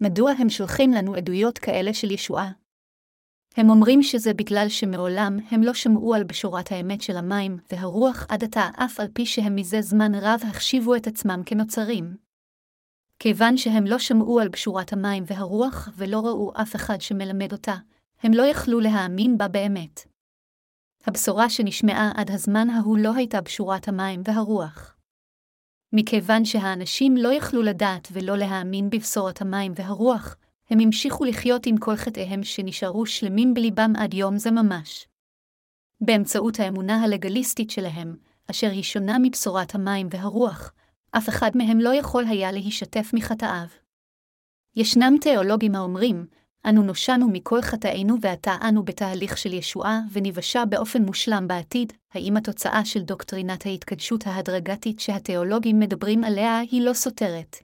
מדוע הם שולחים לנו עדויות כאלה של ישועה? הם אומרים שזה בגלל שמעולם הם לא שמעו על בשורת האמת של המים והרוח עד עתה, אף על פי שהם מזה זמן רב החשיבו את עצמם כנוצרים. כיוון שהם לא שמעו על בשורת המים והרוח ולא ראו אף אחד שמלמד אותה, הם לא יכלו להאמין בה באמת. הבשורה שנשמעה עד הזמן ההוא לא הייתה בשורת המים והרוח. מכיוון שהאנשים לא יכלו לדעת ולא להאמין בבשורת המים והרוח, הם המשיכו לחיות עם כל חטאיהם שנשארו שלמים בליבם עד יום זה ממש. באמצעות האמונה הלגליסטית שלהם, אשר היא שונה מבשורת המים והרוח, אף אחד מהם לא יכול היה להישתף מחטאיו. ישנם תיאולוגים האומרים, אנו נושענו מכל חטאינו ועתה אנו בתהליך של ישועה ונבשה באופן מושלם בעתיד, האם התוצאה של דוקטרינת ההתקדשות ההדרגתית שהתיאולוגים מדברים עליה היא לא סותרת.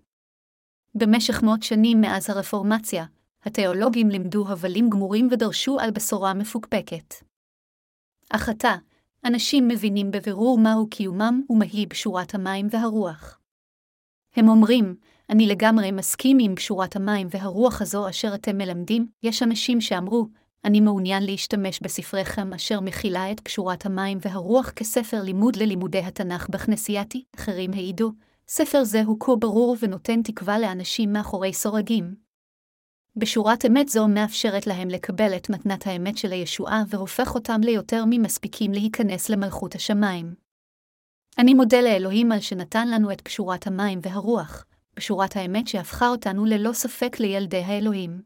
במשך מאות שנים מאז הרפורמציה, התיאולוגים לימדו הבלים גמורים ודרשו על בשורה מפוקפקת. אך עתה, אנשים מבינים בבירור מהו קיומם ומהי בשורת המים והרוח. הם אומרים, אני לגמרי מסכים עם בשורת המים והרוח הזו אשר אתם מלמדים, יש אנשים שאמרו, אני מעוניין להשתמש בספריכם אשר מכילה את בשורת המים והרוח כספר לימוד ללימודי התנ"ך בכנסייתי, אחרים העידו, ספר זה הוא כה ברור ונותן תקווה לאנשים מאחורי סורגים. בשורת אמת זו מאפשרת להם לקבל את מתנת האמת של הישועה והופך אותם ליותר ממספיקים להיכנס למלכות השמיים. אני מודה לאלוהים על שנתן לנו את פשורת המים והרוח, פשורת האמת שהפכה אותנו ללא ספק לילדי האלוהים.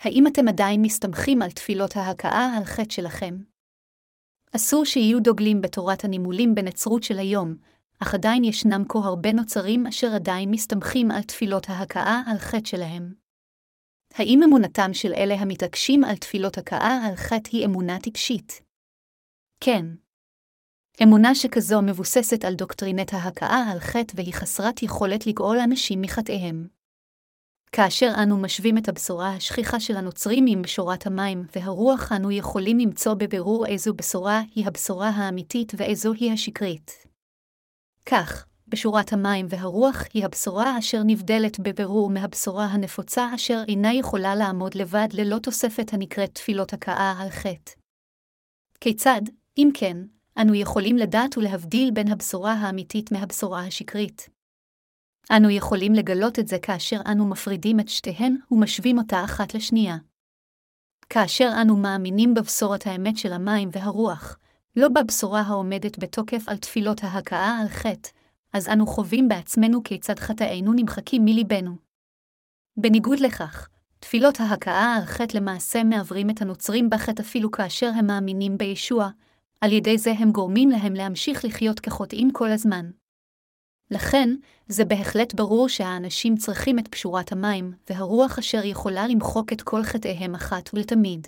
האם אתם עדיין מסתמכים על תפילות ההכאה על חטא שלכם? אסור שיהיו דוגלים בתורת הנימולים בנצרות של היום, אך עדיין ישנם כה הרבה נוצרים אשר עדיין מסתמכים על תפילות ההכאה על חטא שלהם. האם אמונתם של אלה המתעקשים על תפילות הכאה על חטא היא אמונה טיפשית? כן. אמונה שכזו מבוססת על דוקטרינת ההכאה על חטא והיא חסרת יכולת לגאול אנשים מחטאיהם. כאשר אנו משווים את הבשורה השכיחה של הנוצרים עם בשורת המים והרוח, אנו יכולים למצוא בבירור איזו בשורה היא הבשורה האמיתית ואיזו היא השקרית. כך, בשורת המים והרוח היא הבשורה אשר נבדלת בבירור מהבשורה הנפוצה אשר אינה יכולה לעמוד לבד ללא תוספת הנקראת תפילות הכאה על חטא. כיצד, אם כן, אנו יכולים לדעת ולהבדיל בין הבשורה האמיתית מהבשורה השקרית? אנו יכולים לגלות את זה כאשר אנו מפרידים את שתיהן ומשווים אותה אחת לשנייה. כאשר אנו מאמינים בבשורת האמת של המים והרוח, לא בבשורה העומדת בתוקף על תפילות ההכאה על חטא, אז אנו חווים בעצמנו כיצד חטאינו נמחקים מליבנו. בניגוד לכך, תפילות ההכאה על חטא למעשה מעוורים את הנוצרים בחטא אפילו כאשר הם מאמינים בישוע, על ידי זה הם גורמים להם להמשיך לחיות כחוטאים כל הזמן. לכן, זה בהחלט ברור שהאנשים צריכים את פשורת המים, והרוח אשר יכולה למחוק את כל חטאיהם אחת ולתמיד.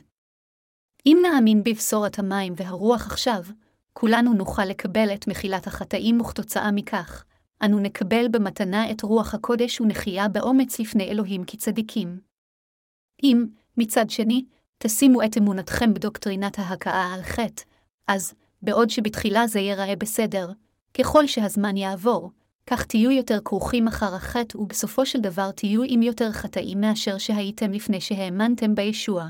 אם נאמין בבשורת המים והרוח עכשיו, כולנו נוכל לקבל את מחילת החטאים וכתוצאה מכך, אנו נקבל במתנה את רוח הקודש ונחיה באומץ לפני אלוהים כצדיקים. אם, מצד שני, תשימו את אמונתכם בדוקטרינת ההכאה על חטא, אז, בעוד שבתחילה זה ייראה בסדר, ככל שהזמן יעבור, כך תהיו יותר כרוכים אחר החטא, ובסופו של דבר תהיו עם יותר חטאים מאשר שהייתם לפני שהאמנתם בישוע.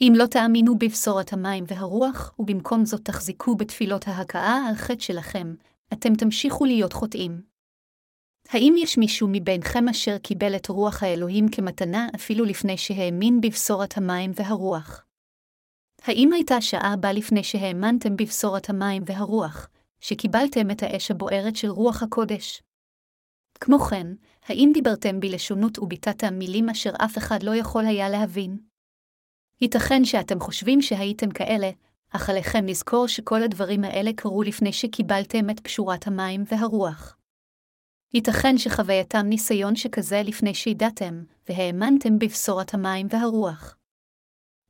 אם לא תאמינו בבשורת המים והרוח, ובמקום זאת תחזיקו בתפילות ההכאה על חטא שלכם, אתם תמשיכו להיות חוטאים. האם יש מישהו מבינכם אשר קיבל את רוח האלוהים כמתנה אפילו לפני שהאמין בבשורת המים והרוח? האם הייתה שעה בה לפני שהאמנתם בבשורת המים והרוח, שקיבלתם את האש הבוערת של רוח הקודש? כמו כן, האם דיברתם בלשונות וביטאתם מילים אשר אף אחד לא יכול היה להבין? ייתכן שאתם חושבים שהייתם כאלה, אך עליכם לזכור שכל הדברים האלה קרו לפני שקיבלתם את פשורת המים והרוח. ייתכן שחווייתם ניסיון שכזה לפני שידעתם, והאמנתם בבשורת המים והרוח.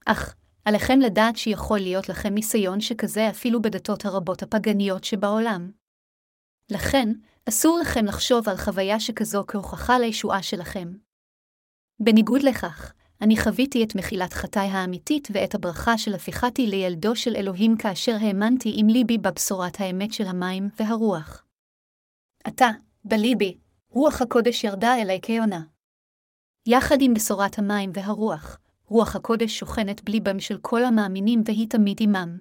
אך, עליכם לדעת שיכול להיות לכם ניסיון שכזה אפילו בדתות הרבות הפגניות שבעולם. לכן, אסור לכם לחשוב על חוויה שכזו כהוכחה לישועה שלכם. בניגוד לכך, אני חוויתי את מחילת חטאי האמיתית ואת הברכה של הפיכתי לילדו של אלוהים כאשר האמנתי עם ליבי בבשורת האמת של המים והרוח. עתה, בליבי, רוח הקודש ירדה אלי כיונה. יחד עם בשורת המים והרוח, רוח הקודש שוכנת בליבם של כל המאמינים והיא תמיד עמם.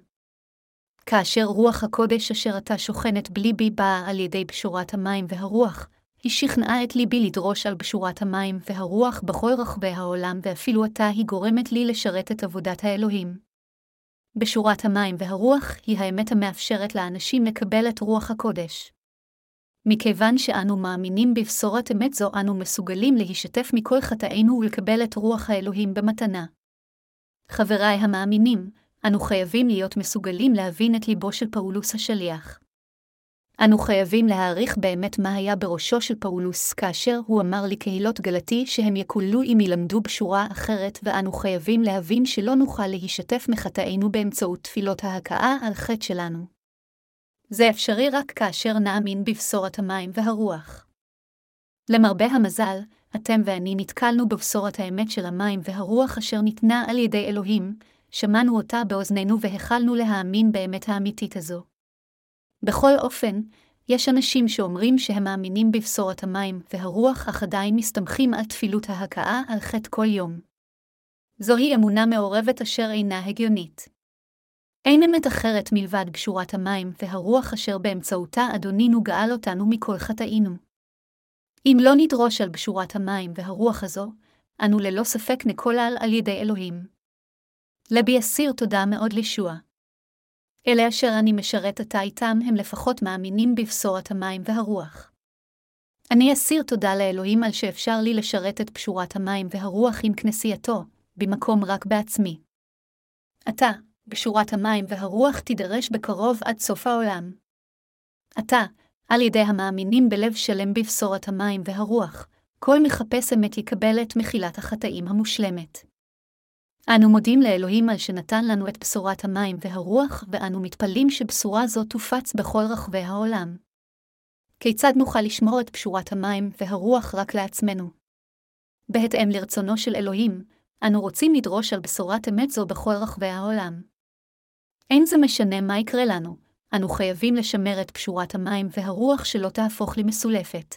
כאשר רוח הקודש אשר אתה שוכנת בליבי באה על ידי בשורת המים והרוח, היא שכנעה את ליבי לדרוש על בשורת המים והרוח בכל רחבי העולם, ואפילו עתה היא גורמת לי לשרת את עבודת האלוהים. בשורת המים והרוח היא האמת המאפשרת לאנשים לקבל את רוח הקודש. מכיוון שאנו מאמינים בבשורת אמת זו, אנו מסוגלים להשתף מכל חטאינו ולקבל את רוח האלוהים במתנה. חבריי המאמינים, אנו חייבים להיות מסוגלים להבין את ליבו של פאולוס השליח. אנו חייבים להעריך באמת מה היה בראשו של פאולוס כאשר הוא אמר לקהילות גלתי שהם יקולו אם ילמדו בשורה אחרת, ואנו חייבים להבין שלא נוכל להשתף מחטאינו באמצעות תפילות ההכאה על חטא שלנו. זה אפשרי רק כאשר נאמין בבשורת המים והרוח. למרבה המזל, אתם ואני נתקלנו בבשורת האמת של המים והרוח אשר ניתנה על ידי אלוהים, שמענו אותה באוזנינו והחלנו להאמין באמת האמיתית הזו. בכל אופן, יש אנשים שאומרים שהם מאמינים בבשורת המים והרוח, אך עדיין מסתמכים על תפילות ההכאה על חטא כל יום. זוהי אמונה מעורבת אשר אינה הגיונית. אין אמת אחרת מלבד בשורת המים והרוח אשר באמצעותה אדונינו גאל אותנו מכל חטאינו. אם לא נדרוש על בשורת המים והרוח הזו, אנו ללא ספק נקולל על ידי אלוהים. לבי אסיר תודה מאוד לישוע. אלה אשר אני משרת עתה איתם הם לפחות מאמינים בבשורת המים והרוח. אני אסיר תודה לאלוהים על שאפשר לי לשרת את פשורת המים והרוח עם כנסייתו, במקום רק בעצמי. עתה, בשורת המים והרוח תידרש בקרוב עד סוף העולם. עתה, על ידי המאמינים בלב שלם בבשורת המים והרוח, כל מחפש אמת יקבל את מחילת החטאים המושלמת. אנו מודים לאלוהים על שנתן לנו את בשורת המים והרוח, ואנו מתפללים שבשורה זו תופץ בכל רחבי העולם. כיצד נוכל לשמור את בשורת המים והרוח רק לעצמנו? בהתאם לרצונו של אלוהים, אנו רוצים לדרוש על בשורת אמת זו בכל רחבי העולם. אין זה משנה מה יקרה לנו, אנו חייבים לשמר את פשורת המים והרוח שלא תהפוך למסולפת.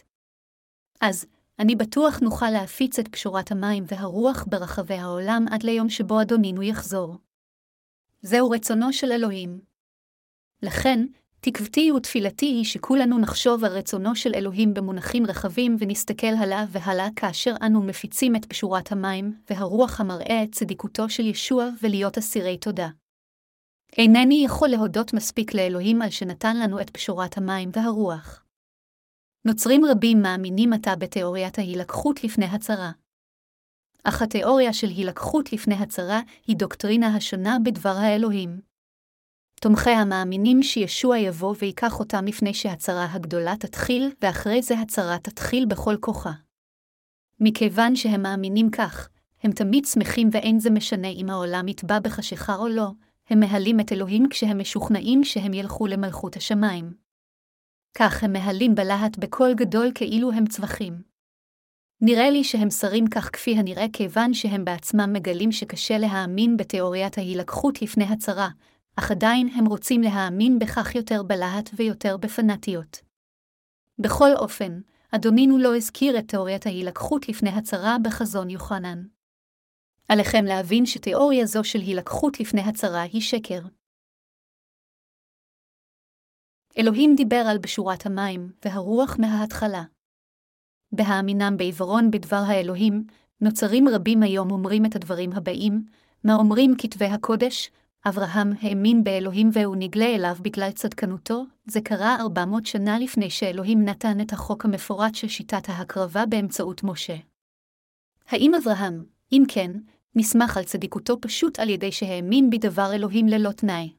אז, אני בטוח נוכל להפיץ את פשורת המים והרוח ברחבי העולם עד ליום שבו אדונינו יחזור. זהו רצונו של אלוהים. לכן, תקוותי ותפילתי היא שכולנו נחשוב על רצונו של אלוהים במונחים רחבים ונסתכל הלאה והלאה כאשר אנו מפיצים את פשורת המים, והרוח המראה את צדיקותו של ישוע ולהיות אסירי תודה. אינני יכול להודות מספיק לאלוהים על שנתן לנו את פשורת המים והרוח. נוצרים רבים מאמינים עתה בתיאוריית ההילקחות לפני הצרה. אך התיאוריה של הילקחות לפני הצרה היא דוקטרינה השונה בדבר האלוהים. תומכי המאמינים שישוע יבוא ויקח אותם לפני שהצרה הגדולה תתחיל, ואחרי זה הצרה תתחיל בכל כוחה. מכיוון שהם מאמינים כך, הם תמיד שמחים ואין זה משנה אם העולם יטבע בחשיכה או לא, הם מהלים את אלוהים כשהם משוכנעים שהם ילכו למלכות השמיים. כך הם מהלים בלהט בקול גדול כאילו הם צווחים. נראה לי שהם שרים כך כפי הנראה כיוון שהם בעצמם מגלים שקשה להאמין בתיאוריית ההילקחות לפני הצרה, אך עדיין הם רוצים להאמין בכך יותר בלהט ויותר בפנאטיות. בכל אופן, אדונינו לא הזכיר את תיאוריית ההילקחות לפני הצרה בחזון יוחנן. עליכם להבין שתיאוריה זו של הילקחות לפני הצרה היא שקר. אלוהים דיבר על בשורת המים והרוח מההתחלה. בהאמינם בעיוורון בדבר האלוהים, נוצרים רבים היום אומרים את הדברים הבאים, מה אומרים כתבי הקודש, אברהם האמין באלוהים והוא נגלה אליו בגלל צדקנותו, זה קרה 400 שנה לפני שאלוהים נתן את החוק המפורט של שיטת ההקרבה באמצעות משה. האם אברהם, אם כן, נסמך על צדיקותו פשוט על ידי שהאמין בדבר אלוהים ללא תנאי?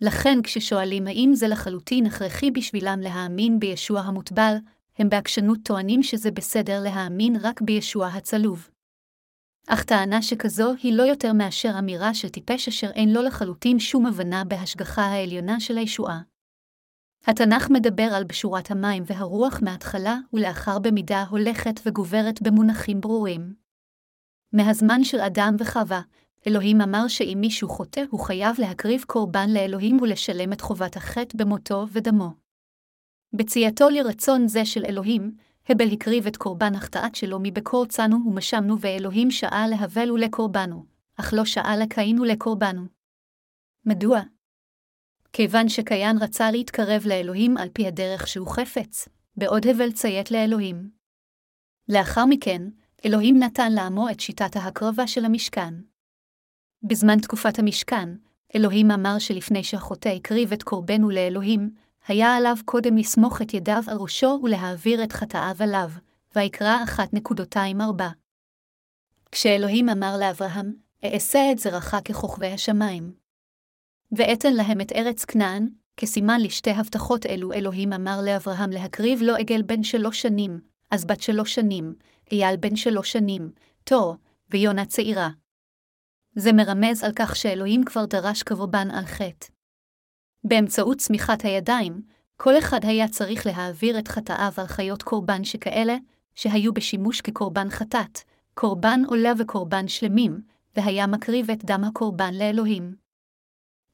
לכן כששואלים האם זה לחלוטין הכרחי בשבילם להאמין בישוע המוטבל, הם בעקשנות טוענים שזה בסדר להאמין רק בישוע הצלוב. אך טענה שכזו היא לא יותר מאשר אמירה של טיפש אשר אין לו לחלוטין שום הבנה בהשגחה העליונה של הישועה. התנ"ך מדבר על בשורת המים והרוח מההתחלה ולאחר במידה הולכת וגוברת במונחים ברורים. מהזמן של אדם וחווה, אלוהים אמר שאם מישהו חוטא, הוא חייב להקריב קורבן לאלוהים ולשלם את חובת החטא במותו ודמו. בצייתו לרצון זה של אלוהים, הבל הקריב את קורבן החטאת שלו מבקור צאנו ומשמנו ואלוהים שאל להבל ולקורבנו, אך לא שאל לקין ולקורבנו. מדוע? כיוון שקין רצה להתקרב לאלוהים על פי הדרך שהוא חפץ, בעוד הבל ציית לאלוהים. לאחר מכן, אלוהים נתן לעמו את שיטת ההקרבה של המשכן. בזמן תקופת המשכן, אלוהים אמר שלפני שהחוטא הקריב את קורבנו לאלוהים, היה עליו קודם לסמוך את ידיו על ראשו ולהעביר את חטאיו עליו, ויקרא 1.24. כשאלוהים אמר לאברהם, אעשה את זרעך ככוכבי השמיים. ואתן להם את ארץ כנען, כסימן לשתי הבטחות אלו אלוהים אמר לאברהם להקריב לו עגל בן שלוש שנים, אז בת שלוש שנים, אייל בן שלוש שנים, תור, ויונה צעירה. זה מרמז על כך שאלוהים כבר דרש קרבן על חטא. באמצעות צמיחת הידיים, כל אחד היה צריך להעביר את חטאיו על חיות קורבן שכאלה, שהיו בשימוש כקורבן חטאת, קורבן עולה וקורבן שלמים, והיה מקריב את דם הקורבן לאלוהים.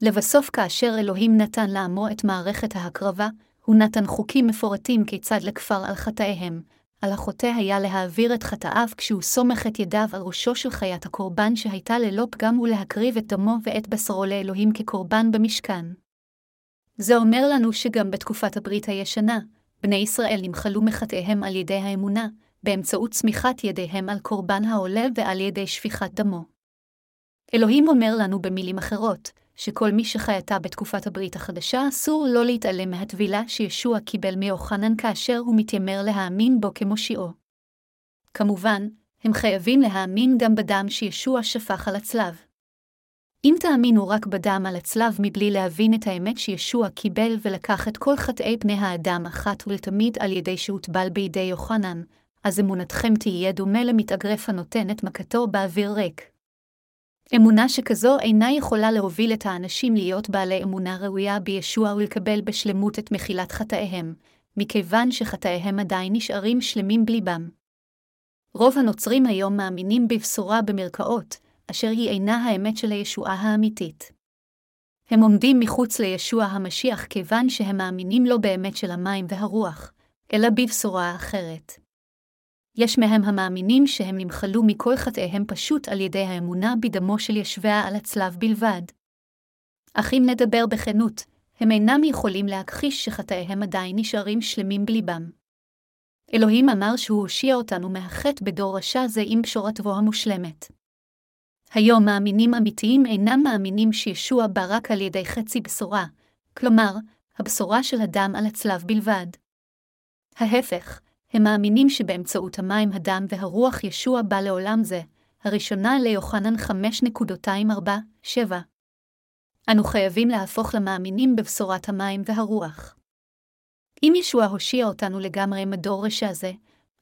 לבסוף כאשר אלוהים נתן לעמו את מערכת ההקרבה, הוא נתן חוקים מפורטים כיצד לכפר על חטאיהם, על החוטא היה להעביר את חטאיו כשהוא סומך את ידיו על ראשו של חיית הקורבן שהייתה ללא פגם ולהקריב את דמו ואת בשרו לאלוהים כקורבן במשכן. זה אומר לנו שגם בתקופת הברית הישנה, בני ישראל נמחלו מחטאיהם על ידי האמונה, באמצעות צמיחת ידיהם על קורבן העולה ועל ידי שפיכת דמו. אלוהים אומר לנו במילים אחרות, שכל מי שחייתה בתקופת הברית החדשה אסור לא להתעלם מהטבילה שישוע קיבל מיוחנן כאשר הוא מתיימר להאמין בו כמושיעו. כמובן, הם חייבים להאמין גם בדם שישוע שפך על הצלב. אם תאמינו רק בדם על הצלב מבלי להבין את האמת שישוע קיבל ולקח את כל חטאי בני האדם אחת ולתמיד על ידי שהוטבל בידי יוחנן, אז אמונתכם תהיה דומה למתאגרף הנותן את מכתו באוויר ריק. אמונה שכזו אינה יכולה להוביל את האנשים להיות בעלי אמונה ראויה בישוע ולקבל בשלמות את מחילת חטאיהם, מכיוון שחטאיהם עדיין נשארים שלמים בליבם. רוב הנוצרים היום מאמינים בבשורה במרכאות, אשר היא אינה האמת של הישועה האמיתית. הם עומדים מחוץ לישוע המשיח כיוון שהם מאמינים לא באמת של המים והרוח, אלא בבשורה אחרת. יש מהם המאמינים שהם נמחלו מכל חטאיהם פשוט על ידי האמונה בדמו של ישביה על הצלב בלבד. אך אם נדבר בכנות, הם אינם יכולים להכחיש שחטאיהם עדיין נשארים שלמים בליבם. אלוהים אמר שהוא הושיע אותנו מהחטא בדור רשע זה עם בשורתו המושלמת. היום מאמינים אמיתיים אינם מאמינים שישוע בא רק על ידי חצי בשורה, כלומר, הבשורה של הדם על הצלב בלבד. ההפך, הם מאמינים שבאמצעות המים, הדם והרוח ישוע בא לעולם זה, הראשונה ליוחנן 5.247. אנו חייבים להפוך למאמינים בבשורת המים והרוח. אם ישוע הושיע אותנו לגמרי מדור רשע זה,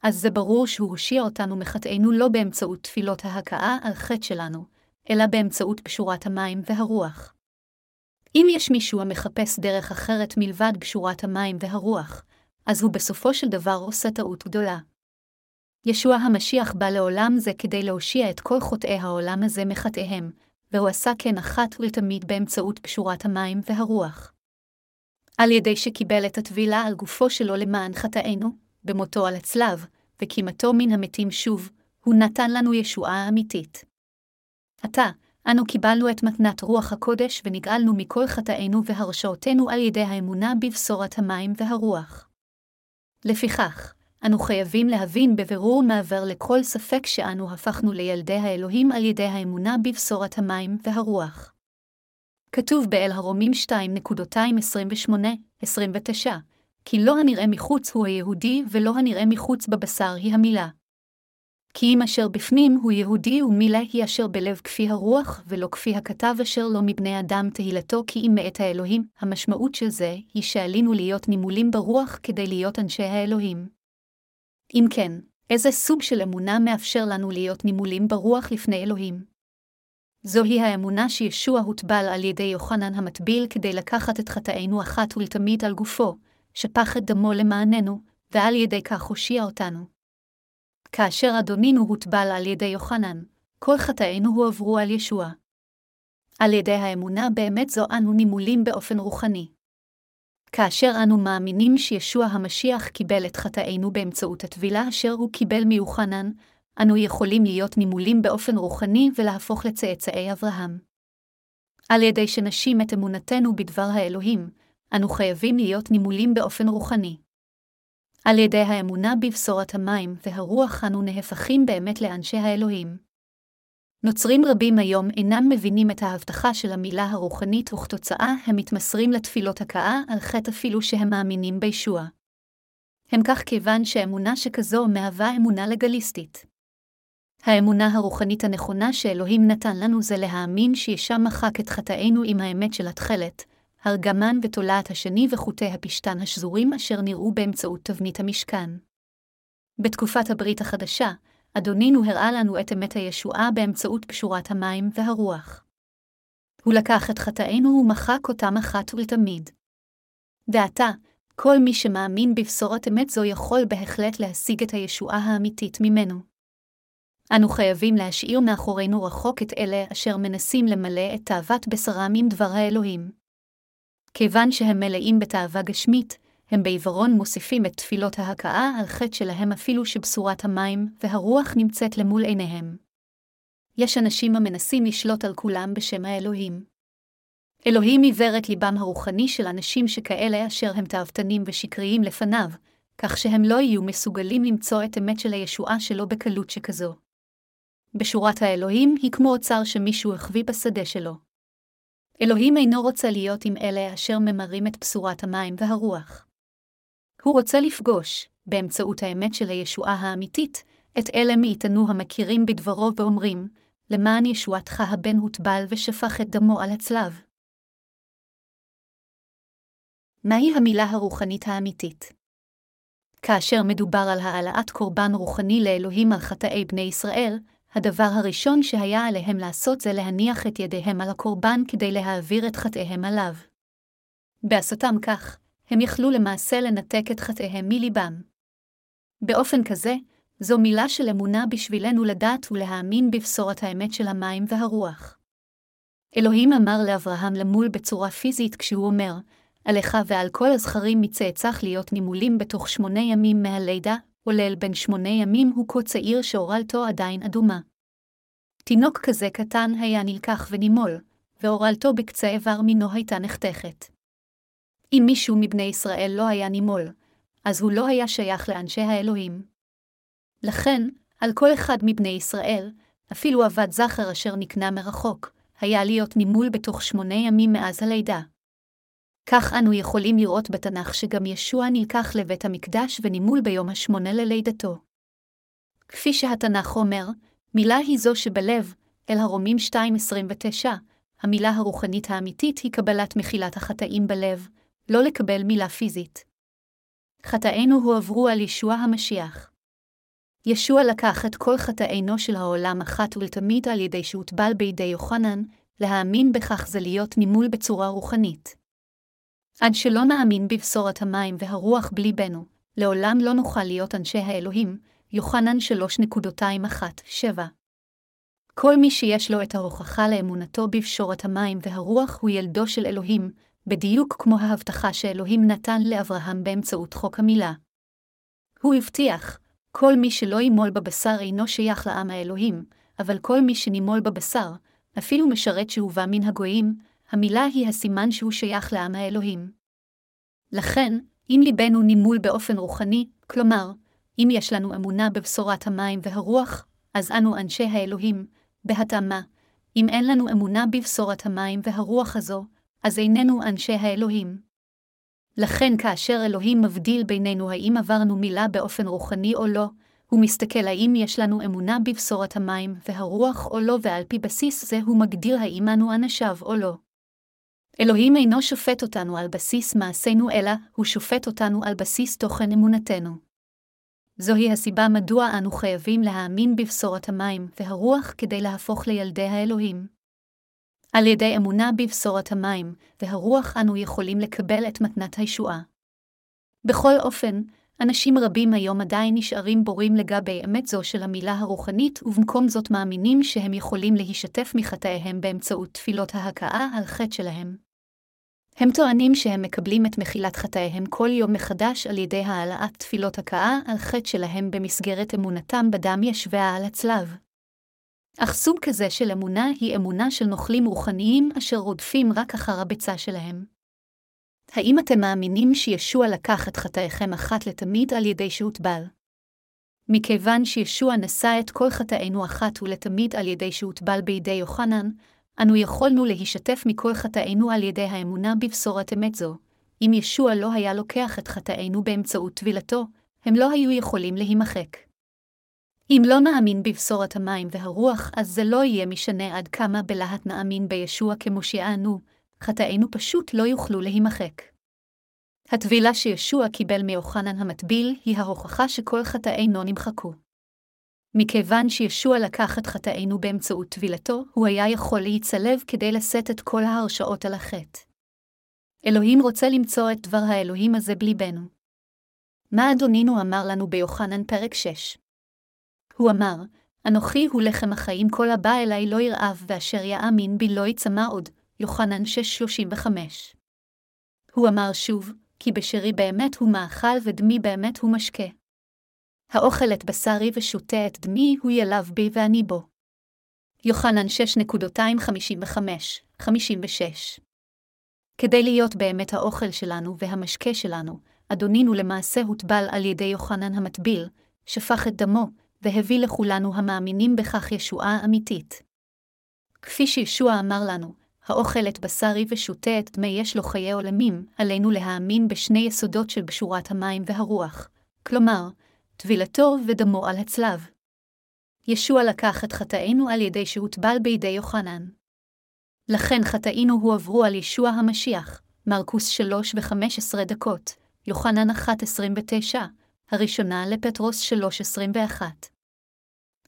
אז זה ברור שהוא הושיע אותנו מחטאינו לא באמצעות תפילות ההכאה על חטא שלנו, אלא באמצעות פשורת המים והרוח. אם יש מישהו המחפש דרך אחרת מלבד פשורת המים והרוח, אז הוא בסופו של דבר עושה טעות גדולה. ישוע המשיח בא לעולם זה כדי להושיע את כל חוטאי העולם הזה מחטאיהם, והוא עשה כן אחת ולתמיד באמצעות פשורת המים והרוח. על ידי שקיבל את הטבילה על גופו שלו למען חטאינו, במותו על הצלב, וקימתו מן המתים שוב, הוא נתן לנו ישועה אמיתית. עתה, אנו קיבלנו את מתנת רוח הקודש ונגאלנו מכל חטאינו והרשעותינו על ידי האמונה בבשורת המים והרוח. לפיכך, אנו חייבים להבין בבירור מעבר לכל ספק שאנו הפכנו לילדי האלוהים על ידי האמונה בבשורת המים והרוח. כתוב באל הרומים 2.228-29, כי לא הנראה מחוץ הוא היהודי ולא הנראה מחוץ בבשר היא המילה. כי אם אשר בפנים הוא יהודי ומילה היא אשר בלב כפי הרוח, ולא כפי הכתב אשר לא מבני אדם תהילתו כי אם מאת האלוהים, המשמעות של זה היא שעלינו להיות נימולים ברוח כדי להיות אנשי האלוהים. אם כן, איזה סוג של אמונה מאפשר לנו להיות נימולים ברוח לפני אלוהים? זוהי האמונה שישוע הוטבל על ידי יוחנן המטביל כדי לקחת את חטאינו אחת ולתמיד על גופו, שפך את דמו למעננו, ועל ידי כך הושיע אותנו. כאשר אדונינו הוטבל על ידי יוחנן, כל חטאינו הועברו על ישוע. על ידי האמונה באמת זו אנו נימולים באופן רוחני. כאשר אנו מאמינים שישוע המשיח קיבל את חטאינו באמצעות הטבילה אשר הוא קיבל מיוחנן, אנו יכולים להיות נימולים באופן רוחני ולהפוך לצאצאי אברהם. על ידי שנשים את אמונתנו בדבר האלוהים, אנו חייבים להיות נימולים באופן רוחני. על ידי האמונה בבשורת המים והרוח אנו נהפכים באמת לאנשי האלוהים. נוצרים רבים היום אינם מבינים את ההבטחה של המילה הרוחנית וכתוצאה הם מתמסרים לתפילות הכאה על חטא אפילו שהם מאמינים בישוע. הם כך כיוון שאמונה שכזו מהווה אמונה לגליסטית. האמונה הרוחנית הנכונה שאלוהים נתן לנו זה להאמין שישם מחק את חטאינו עם האמת של התכלת, הרגמן ותולעת השני וחוטי הפשתן השזורים אשר נראו באמצעות תבנית המשכן. בתקופת הברית החדשה, אדונינו הראה לנו את אמת הישועה באמצעות פשורת המים והרוח. הוא לקח את חטאינו ומחק אותם אחת ולתמיד. ועתה, כל מי שמאמין בבשורת אמת זו יכול בהחלט להשיג את הישועה האמיתית ממנו. אנו חייבים להשאיר מאחורינו רחוק את אלה אשר מנסים למלא את תאוות בשרם עם דבר האלוהים. כיוון שהם מלאים בתאווה גשמית, הם בעיוורון מוסיפים את תפילות ההכאה על חטא שלהם אפילו שבשורת המים והרוח נמצאת למול עיניהם. יש אנשים המנסים לשלוט על כולם בשם האלוהים. אלוהים עיוור את ליבם הרוחני של אנשים שכאלה אשר הם תאוותנים ושקריים לפניו, כך שהם לא יהיו מסוגלים למצוא את אמת של הישועה שלו בקלות שכזו. בשורת האלוהים היא כמו אוצר שמישהו החביא בשדה שלו. אלוהים אינו רוצה להיות עם אלה אשר ממרים את בשורת המים והרוח. הוא רוצה לפגוש, באמצעות האמת של הישועה האמיתית, את אלה מאיתנו המכירים בדברו ואומרים, למען ישועתך הבן הוטבל ושפך את דמו על הצלב. מהי המילה הרוחנית האמיתית? כאשר מדובר על העלאת קורבן רוחני לאלוהים על חטאי בני ישראל, הדבר הראשון שהיה עליהם לעשות זה להניח את ידיהם על הקורבן כדי להעביר את חטאיהם עליו. בעשותם כך, הם יכלו למעשה לנתק את חטאיהם מליבם. באופן כזה, זו מילה של אמונה בשבילנו לדעת ולהאמין בבשורת האמת של המים והרוח. אלוהים אמר לאברהם למול בצורה פיזית כשהוא אומר, עליך ועל כל הזכרים מצאצך להיות נימולים בתוך שמונה ימים מהלידה, עולל בן שמונה ימים הוא כה צעיר שהורלתו עדיין אדומה. תינוק כזה קטן היה נלקח ונימול, והורלתו בקצה איבר מינו הייתה נחתכת. אם מישהו מבני ישראל לא היה נימול, אז הוא לא היה שייך לאנשי האלוהים. לכן, על כל אחד מבני ישראל, אפילו עבד זכר אשר נקנה מרחוק, היה להיות נימול בתוך שמונה ימים מאז הלידה. כך אנו יכולים לראות בתנ"ך שגם ישוע נלקח לבית המקדש ונימול ביום השמונה ללידתו. כפי שהתנ"ך אומר, מילה היא זו שבלב, אל הרומים 2.29, המילה הרוחנית האמיתית היא קבלת מחילת החטאים בלב, לא לקבל מילה פיזית. חטאינו הועברו על ישוע המשיח. ישוע לקח את כל חטאינו של העולם אחת ולתמיד על ידי שהוטבל בידי יוחנן, להאמין בכך זה להיות נימול בצורה רוחנית. עד שלא נאמין בבשורת המים והרוח בליבנו, לעולם לא נוכל להיות אנשי האלוהים, יוחנן 3.27. כל מי שיש לו את ההוכחה לאמונתו בבשורת המים והרוח הוא ילדו של אלוהים, בדיוק כמו ההבטחה שאלוהים נתן לאברהם באמצעות חוק המילה. הוא הבטיח, כל מי שלא ימול בבשר אינו שייך לעם האלוהים, אבל כל מי שנימול בבשר, אפילו משרת שהובא מן הגויים, המילה היא הסימן שהוא שייך לעם האלוהים. לכן, אם ליבנו נימול באופן רוחני, כלומר, אם יש לנו אמונה בבשורת המים והרוח, אז אנו אנשי האלוהים, בהתאמה, אם אין לנו אמונה בבשורת המים והרוח הזו, אז איננו אנשי האלוהים. לכן כאשר אלוהים מבדיל בינינו האם עברנו מילה באופן רוחני או לא, הוא מסתכל האם יש לנו אמונה בבשורת המים והרוח או לא, ועל פי בסיס זה הוא מגדיר האם אנו אנשיו או לא. אלוהים אינו שופט אותנו על בסיס מעשינו, אלא הוא שופט אותנו על בסיס תוכן אמונתנו. זוהי הסיבה מדוע אנו חייבים להאמין בבשורת המים והרוח כדי להפוך לילדי האלוהים. על ידי אמונה בבשורת המים והרוח אנו יכולים לקבל את מתנת הישועה. בכל אופן, אנשים רבים היום עדיין נשארים בורים לגבי אמת זו של המילה הרוחנית, ובמקום זאת מאמינים שהם יכולים להישתף מחטאיהם באמצעות תפילות ההכאה על חטא שלהם. הם טוענים שהם מקבלים את מחילת חטאיהם כל יום מחדש על ידי העלאת תפילות הכאה על חטא שלהם במסגרת אמונתם בדם ישבה על הצלב. אך סוג כזה של אמונה היא אמונה של נוכלים רוחניים אשר רודפים רק אחר הביצה שלהם. האם אתם מאמינים שישוע לקח את חטאיכם אחת לתמיד על ידי שהוטבל? מכיוון שישוע נשא את כל חטאינו אחת ולתמיד על ידי שהוטבל בידי יוחנן, אנו יכולנו להישתף מכל חטאינו על ידי האמונה בבשורת אמת זו. אם ישוע לא היה לוקח את חטאינו באמצעות טבילתו, הם לא היו יכולים להימחק. אם לא נאמין בבשורת המים והרוח, אז זה לא יהיה משנה עד כמה בלהט נאמין בישוע כמושיענו, חטאינו פשוט לא יוכלו להימחק. הטבילה שישוע קיבל מיוחנן המטביל היא ההוכחה שכל חטאינו נמחקו. מכיוון שישוע לקח את חטאינו באמצעות טבילתו, הוא היה יכול להיצלב כדי לשאת את כל ההרשאות על החטא. אלוהים רוצה למצוא את דבר האלוהים הזה בליבנו. מה אדונינו אמר לנו ביוחנן פרק 6? הוא אמר, אנוכי הוא לחם החיים כל הבא אליי לא ירעב, ואשר יאמין בי לא יצמא עוד, יוחנן 6.35. הוא אמר שוב, כי בשרי באמת הוא מאכל ודמי באמת הוא משקה. האוכל את בשרי ושותה את דמי, הוא ילב בי ואני בו. יוחנן 6.255-56 כדי להיות באמת האוכל שלנו והמשקה שלנו, אדונינו למעשה הוטבל על ידי יוחנן המטביל, שפך את דמו, והביא לכולנו המאמינים בכך ישועה אמיתית. כפי שישוע אמר לנו, האוכל את בשרי ושותה את דמי יש לו חיי עולמים, עלינו להאמין בשני יסודות של בשורת המים והרוח, כלומר, טבילתו ודמו על הצלב. ישוע לקח את חטאינו על ידי שהוטבל בידי יוחנן. לכן חטאינו הועברו על ישוע המשיח, מרקוס 3 ו-15 דקות, יוחנן 1.29, הראשונה לפטרוס 3.21.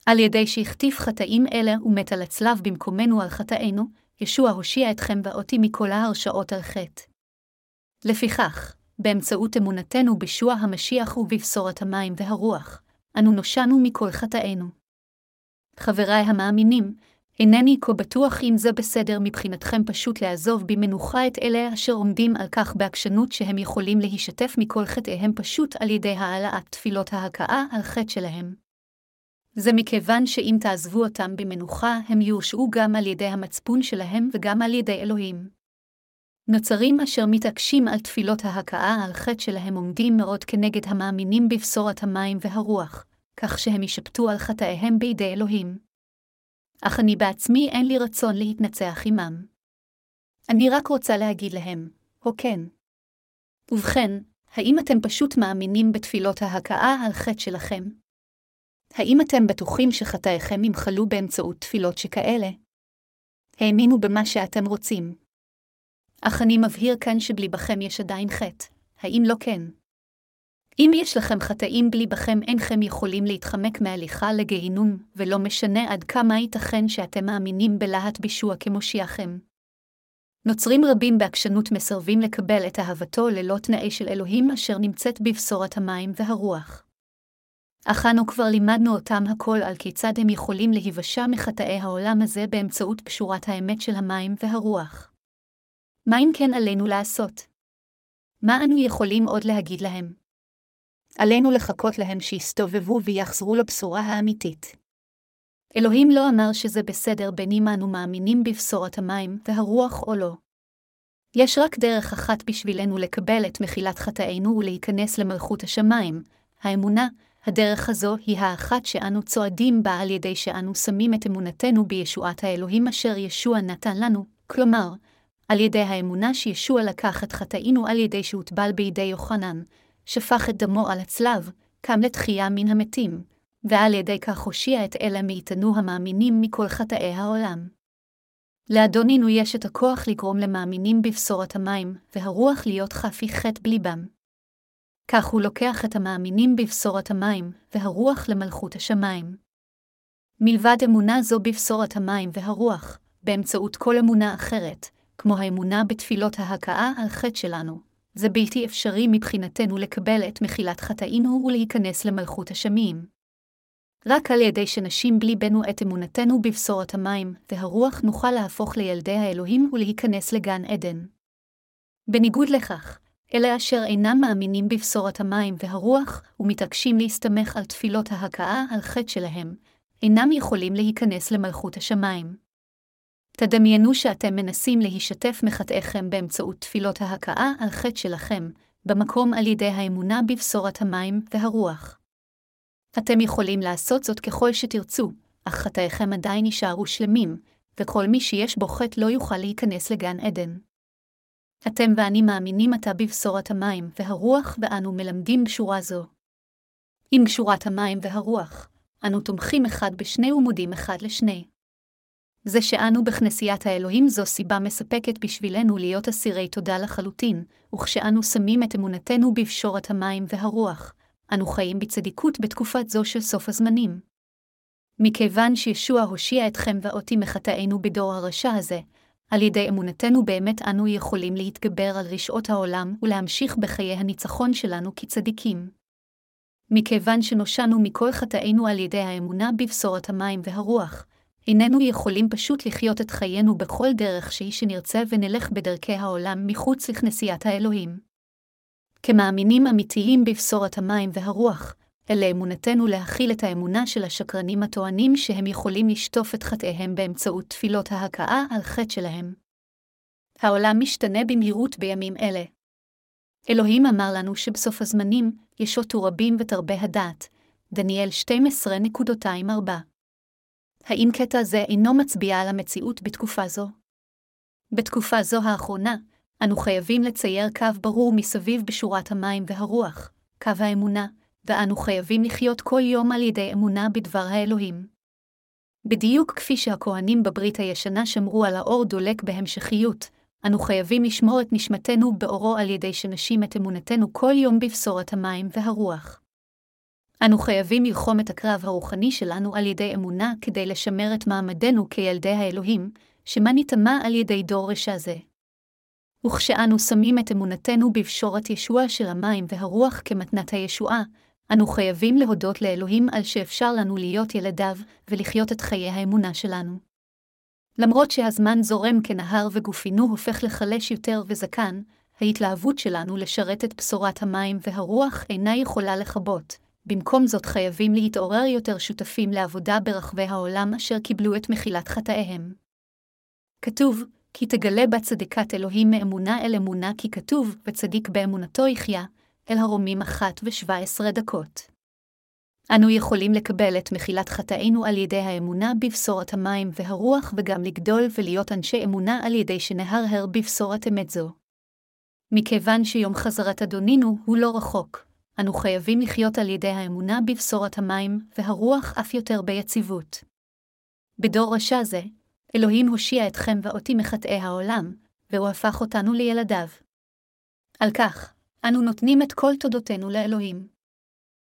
על ידי שהכתיף חטאים אלה ומת על הצלב במקומנו על חטאינו, ישוע הושיע אתכם ואותי מכל ההרשאות על חטא. לפיכך, באמצעות אמונתנו בישוע המשיח ובבשורת המים והרוח, אנו נושענו מכל חטאינו. חבריי המאמינים, אינני כה בטוח אם זה בסדר מבחינתכם פשוט לעזוב במנוחה את אלה אשר עומדים על כך בעקשנות שהם יכולים להישתף מכל חטאיהם פשוט על ידי העלאת תפילות ההכאה על חטא שלהם. זה מכיוון שאם תעזבו אותם במנוחה, הם יורשעו גם על ידי המצפון שלהם וגם על ידי אלוהים. נוצרים אשר מתעקשים על תפילות ההכאה על חטא שלהם עומדים מאוד כנגד המאמינים בבשורת המים והרוח, כך שהם ישפטו על חטאיהם בידי אלוהים. אך אני בעצמי אין לי רצון להתנצח עמם. אני רק רוצה להגיד להם, או כן. ובכן, האם אתם פשוט מאמינים בתפילות ההכאה על חטא שלכם? האם אתם בטוחים שחטאיכם ימחלו באמצעות תפילות שכאלה? האמינו במה שאתם רוצים. אך אני מבהיר כאן שבליבכם יש עדיין חטא, האם לא כן? אם יש לכם חטאים בליבכם אינכם יכולים להתחמק מהליכה לגיהינום, ולא משנה עד כמה ייתכן שאתם מאמינים בלהט בישוע כמושיעכם. נוצרים רבים בעקשנות מסרבים לקבל את אהבתו ללא תנאי של אלוהים אשר נמצאת בבשורת המים והרוח. אך אנו כבר לימדנו אותם הכל על כיצד הם יכולים להיוושע מחטאי העולם הזה באמצעות פשורת האמת של המים והרוח. מה אם כן עלינו לעשות? מה אנו יכולים עוד להגיד להם? עלינו לחכות להם שיסתובבו ויחזרו לבשורה האמיתית. אלוהים לא אמר שזה בסדר בין אם אנו מאמינים בבשורת המים והרוח או לא. יש רק דרך אחת בשבילנו לקבל את מחילת חטאינו ולהיכנס למלכות השמיים, האמונה, הדרך הזו היא האחת שאנו צועדים בה על ידי שאנו שמים את אמונתנו בישועת האלוהים אשר ישוע נתן לנו, כלומר, על ידי האמונה שישוע לקח את חטאינו על ידי שהוטבל בידי יוחנן, שפך את דמו על הצלב, קם לתחייה מן המתים, ועל ידי כך הושיע את אלה מאיתנו המאמינים מכל חטאי העולם. לאדונינו יש את הכוח לגרום למאמינים בבשורת המים, והרוח להיות חפי חטא בליבם. כך הוא לוקח את המאמינים בבשורת המים, והרוח למלכות השמיים. מלבד אמונה זו בבשורת המים והרוח, באמצעות כל אמונה אחרת, כמו האמונה בתפילות ההכאה על חטא שלנו, זה בלתי אפשרי מבחינתנו לקבל את מחילת חטאינו ולהיכנס למלכות השמים. רק על ידי שנשים בליבנו את אמונתנו בבשורת המים, והרוח נוכל להפוך לילדי האלוהים ולהיכנס לגן עדן. בניגוד לכך, אלה אשר אינם מאמינים בבשורת המים והרוח, ומתעקשים להסתמך על תפילות ההכאה על חטא שלהם, אינם יכולים להיכנס למלכות השמיים. תדמיינו שאתם מנסים להישתף מחטאיכם באמצעות תפילות ההכאה על חטא שלכם, במקום על ידי האמונה בבשורת המים והרוח. אתם יכולים לעשות זאת ככל שתרצו, אך חטאיכם עדיין יישארו שלמים, וכל מי שיש בו חטא לא יוכל להיכנס לגן עדן. אתם ואני מאמינים עתה בבשורת המים והרוח, ואנו מלמדים בשורה זו. עם בשורת המים והרוח, אנו תומכים אחד בשני ומודים אחד לשני. זה שאנו בכנסיית האלוהים זו סיבה מספקת בשבילנו להיות אסירי תודה לחלוטין, וכשאנו שמים את אמונתנו בפשורת המים והרוח, אנו חיים בצדיקות בתקופת זו של סוף הזמנים. מכיוון שישוע הושיע אתכם ואותי מחטאינו בדור הרשע הזה, על ידי אמונתנו באמת אנו יכולים להתגבר על רשעות העולם ולהמשיך בחיי הניצחון שלנו כצדיקים. מכיוון שנושענו מכל חטאינו על ידי האמונה בבשורת המים והרוח, איננו יכולים פשוט לחיות את חיינו בכל דרך שהיא שנרצה ונלך בדרכי העולם מחוץ לכנסיית האלוהים. כמאמינים אמיתיים בבשורת המים והרוח, אלה אמונתנו להכיל את האמונה של השקרנים הטוענים שהם יכולים לשטוף את חטאיהם באמצעות תפילות ההכאה על חטא שלהם. העולם משתנה במהירות בימים אלה. אלוהים אמר לנו שבסוף הזמנים ישוטו רבים ותרבה הדעת, דניאל 12.24. האם קטע זה אינו מצביע על המציאות בתקופה זו? בתקופה זו האחרונה, אנו חייבים לצייר קו ברור מסביב בשורת המים והרוח, קו האמונה, ואנו חייבים לחיות כל יום על ידי אמונה בדבר האלוהים. בדיוק כפי שהכהנים בברית הישנה שמרו על האור דולק בהמשכיות, אנו חייבים לשמור את נשמתנו באורו על ידי שנשים את אמונתנו כל יום בבשורת המים והרוח. אנו חייבים ללחום את הקרב הרוחני שלנו על ידי אמונה כדי לשמר את מעמדנו כילדי האלוהים, שמה נטמע על ידי דור רשע זה. וכשאנו שמים את אמונתנו בפשורת ישועה של המים והרוח כמתנת הישועה, אנו חייבים להודות לאלוהים על שאפשר לנו להיות ילדיו ולחיות את חיי האמונה שלנו. למרות שהזמן זורם כנהר וגופינו הופך לחלש יותר וזקן, ההתלהבות שלנו לשרת את בשורת המים והרוח אינה יכולה לכבות. במקום זאת חייבים להתעורר יותר שותפים לעבודה ברחבי העולם אשר קיבלו את מחילת חטאיהם. כתוב, כי תגלה בה צדיקת אלוהים מאמונה אל אמונה, כי כתוב, וצדיק באמונתו יחיה, אל הרומים אחת ושבע עשרה דקות. אנו יכולים לקבל את מחילת חטאינו על ידי האמונה בבשורת המים והרוח, וגם לגדול ולהיות אנשי אמונה על ידי שנהרהר בבשורת אמת זו. מכיוון שיום חזרת אדונינו הוא לא רחוק, אנו חייבים לחיות על ידי האמונה בבשורת המים והרוח אף יותר ביציבות. בדור רשע זה, אלוהים הושיע אתכם ואותי מחטאי העולם, והוא הפך אותנו לילדיו. על כך, אנו נותנים את כל תודותינו לאלוהים.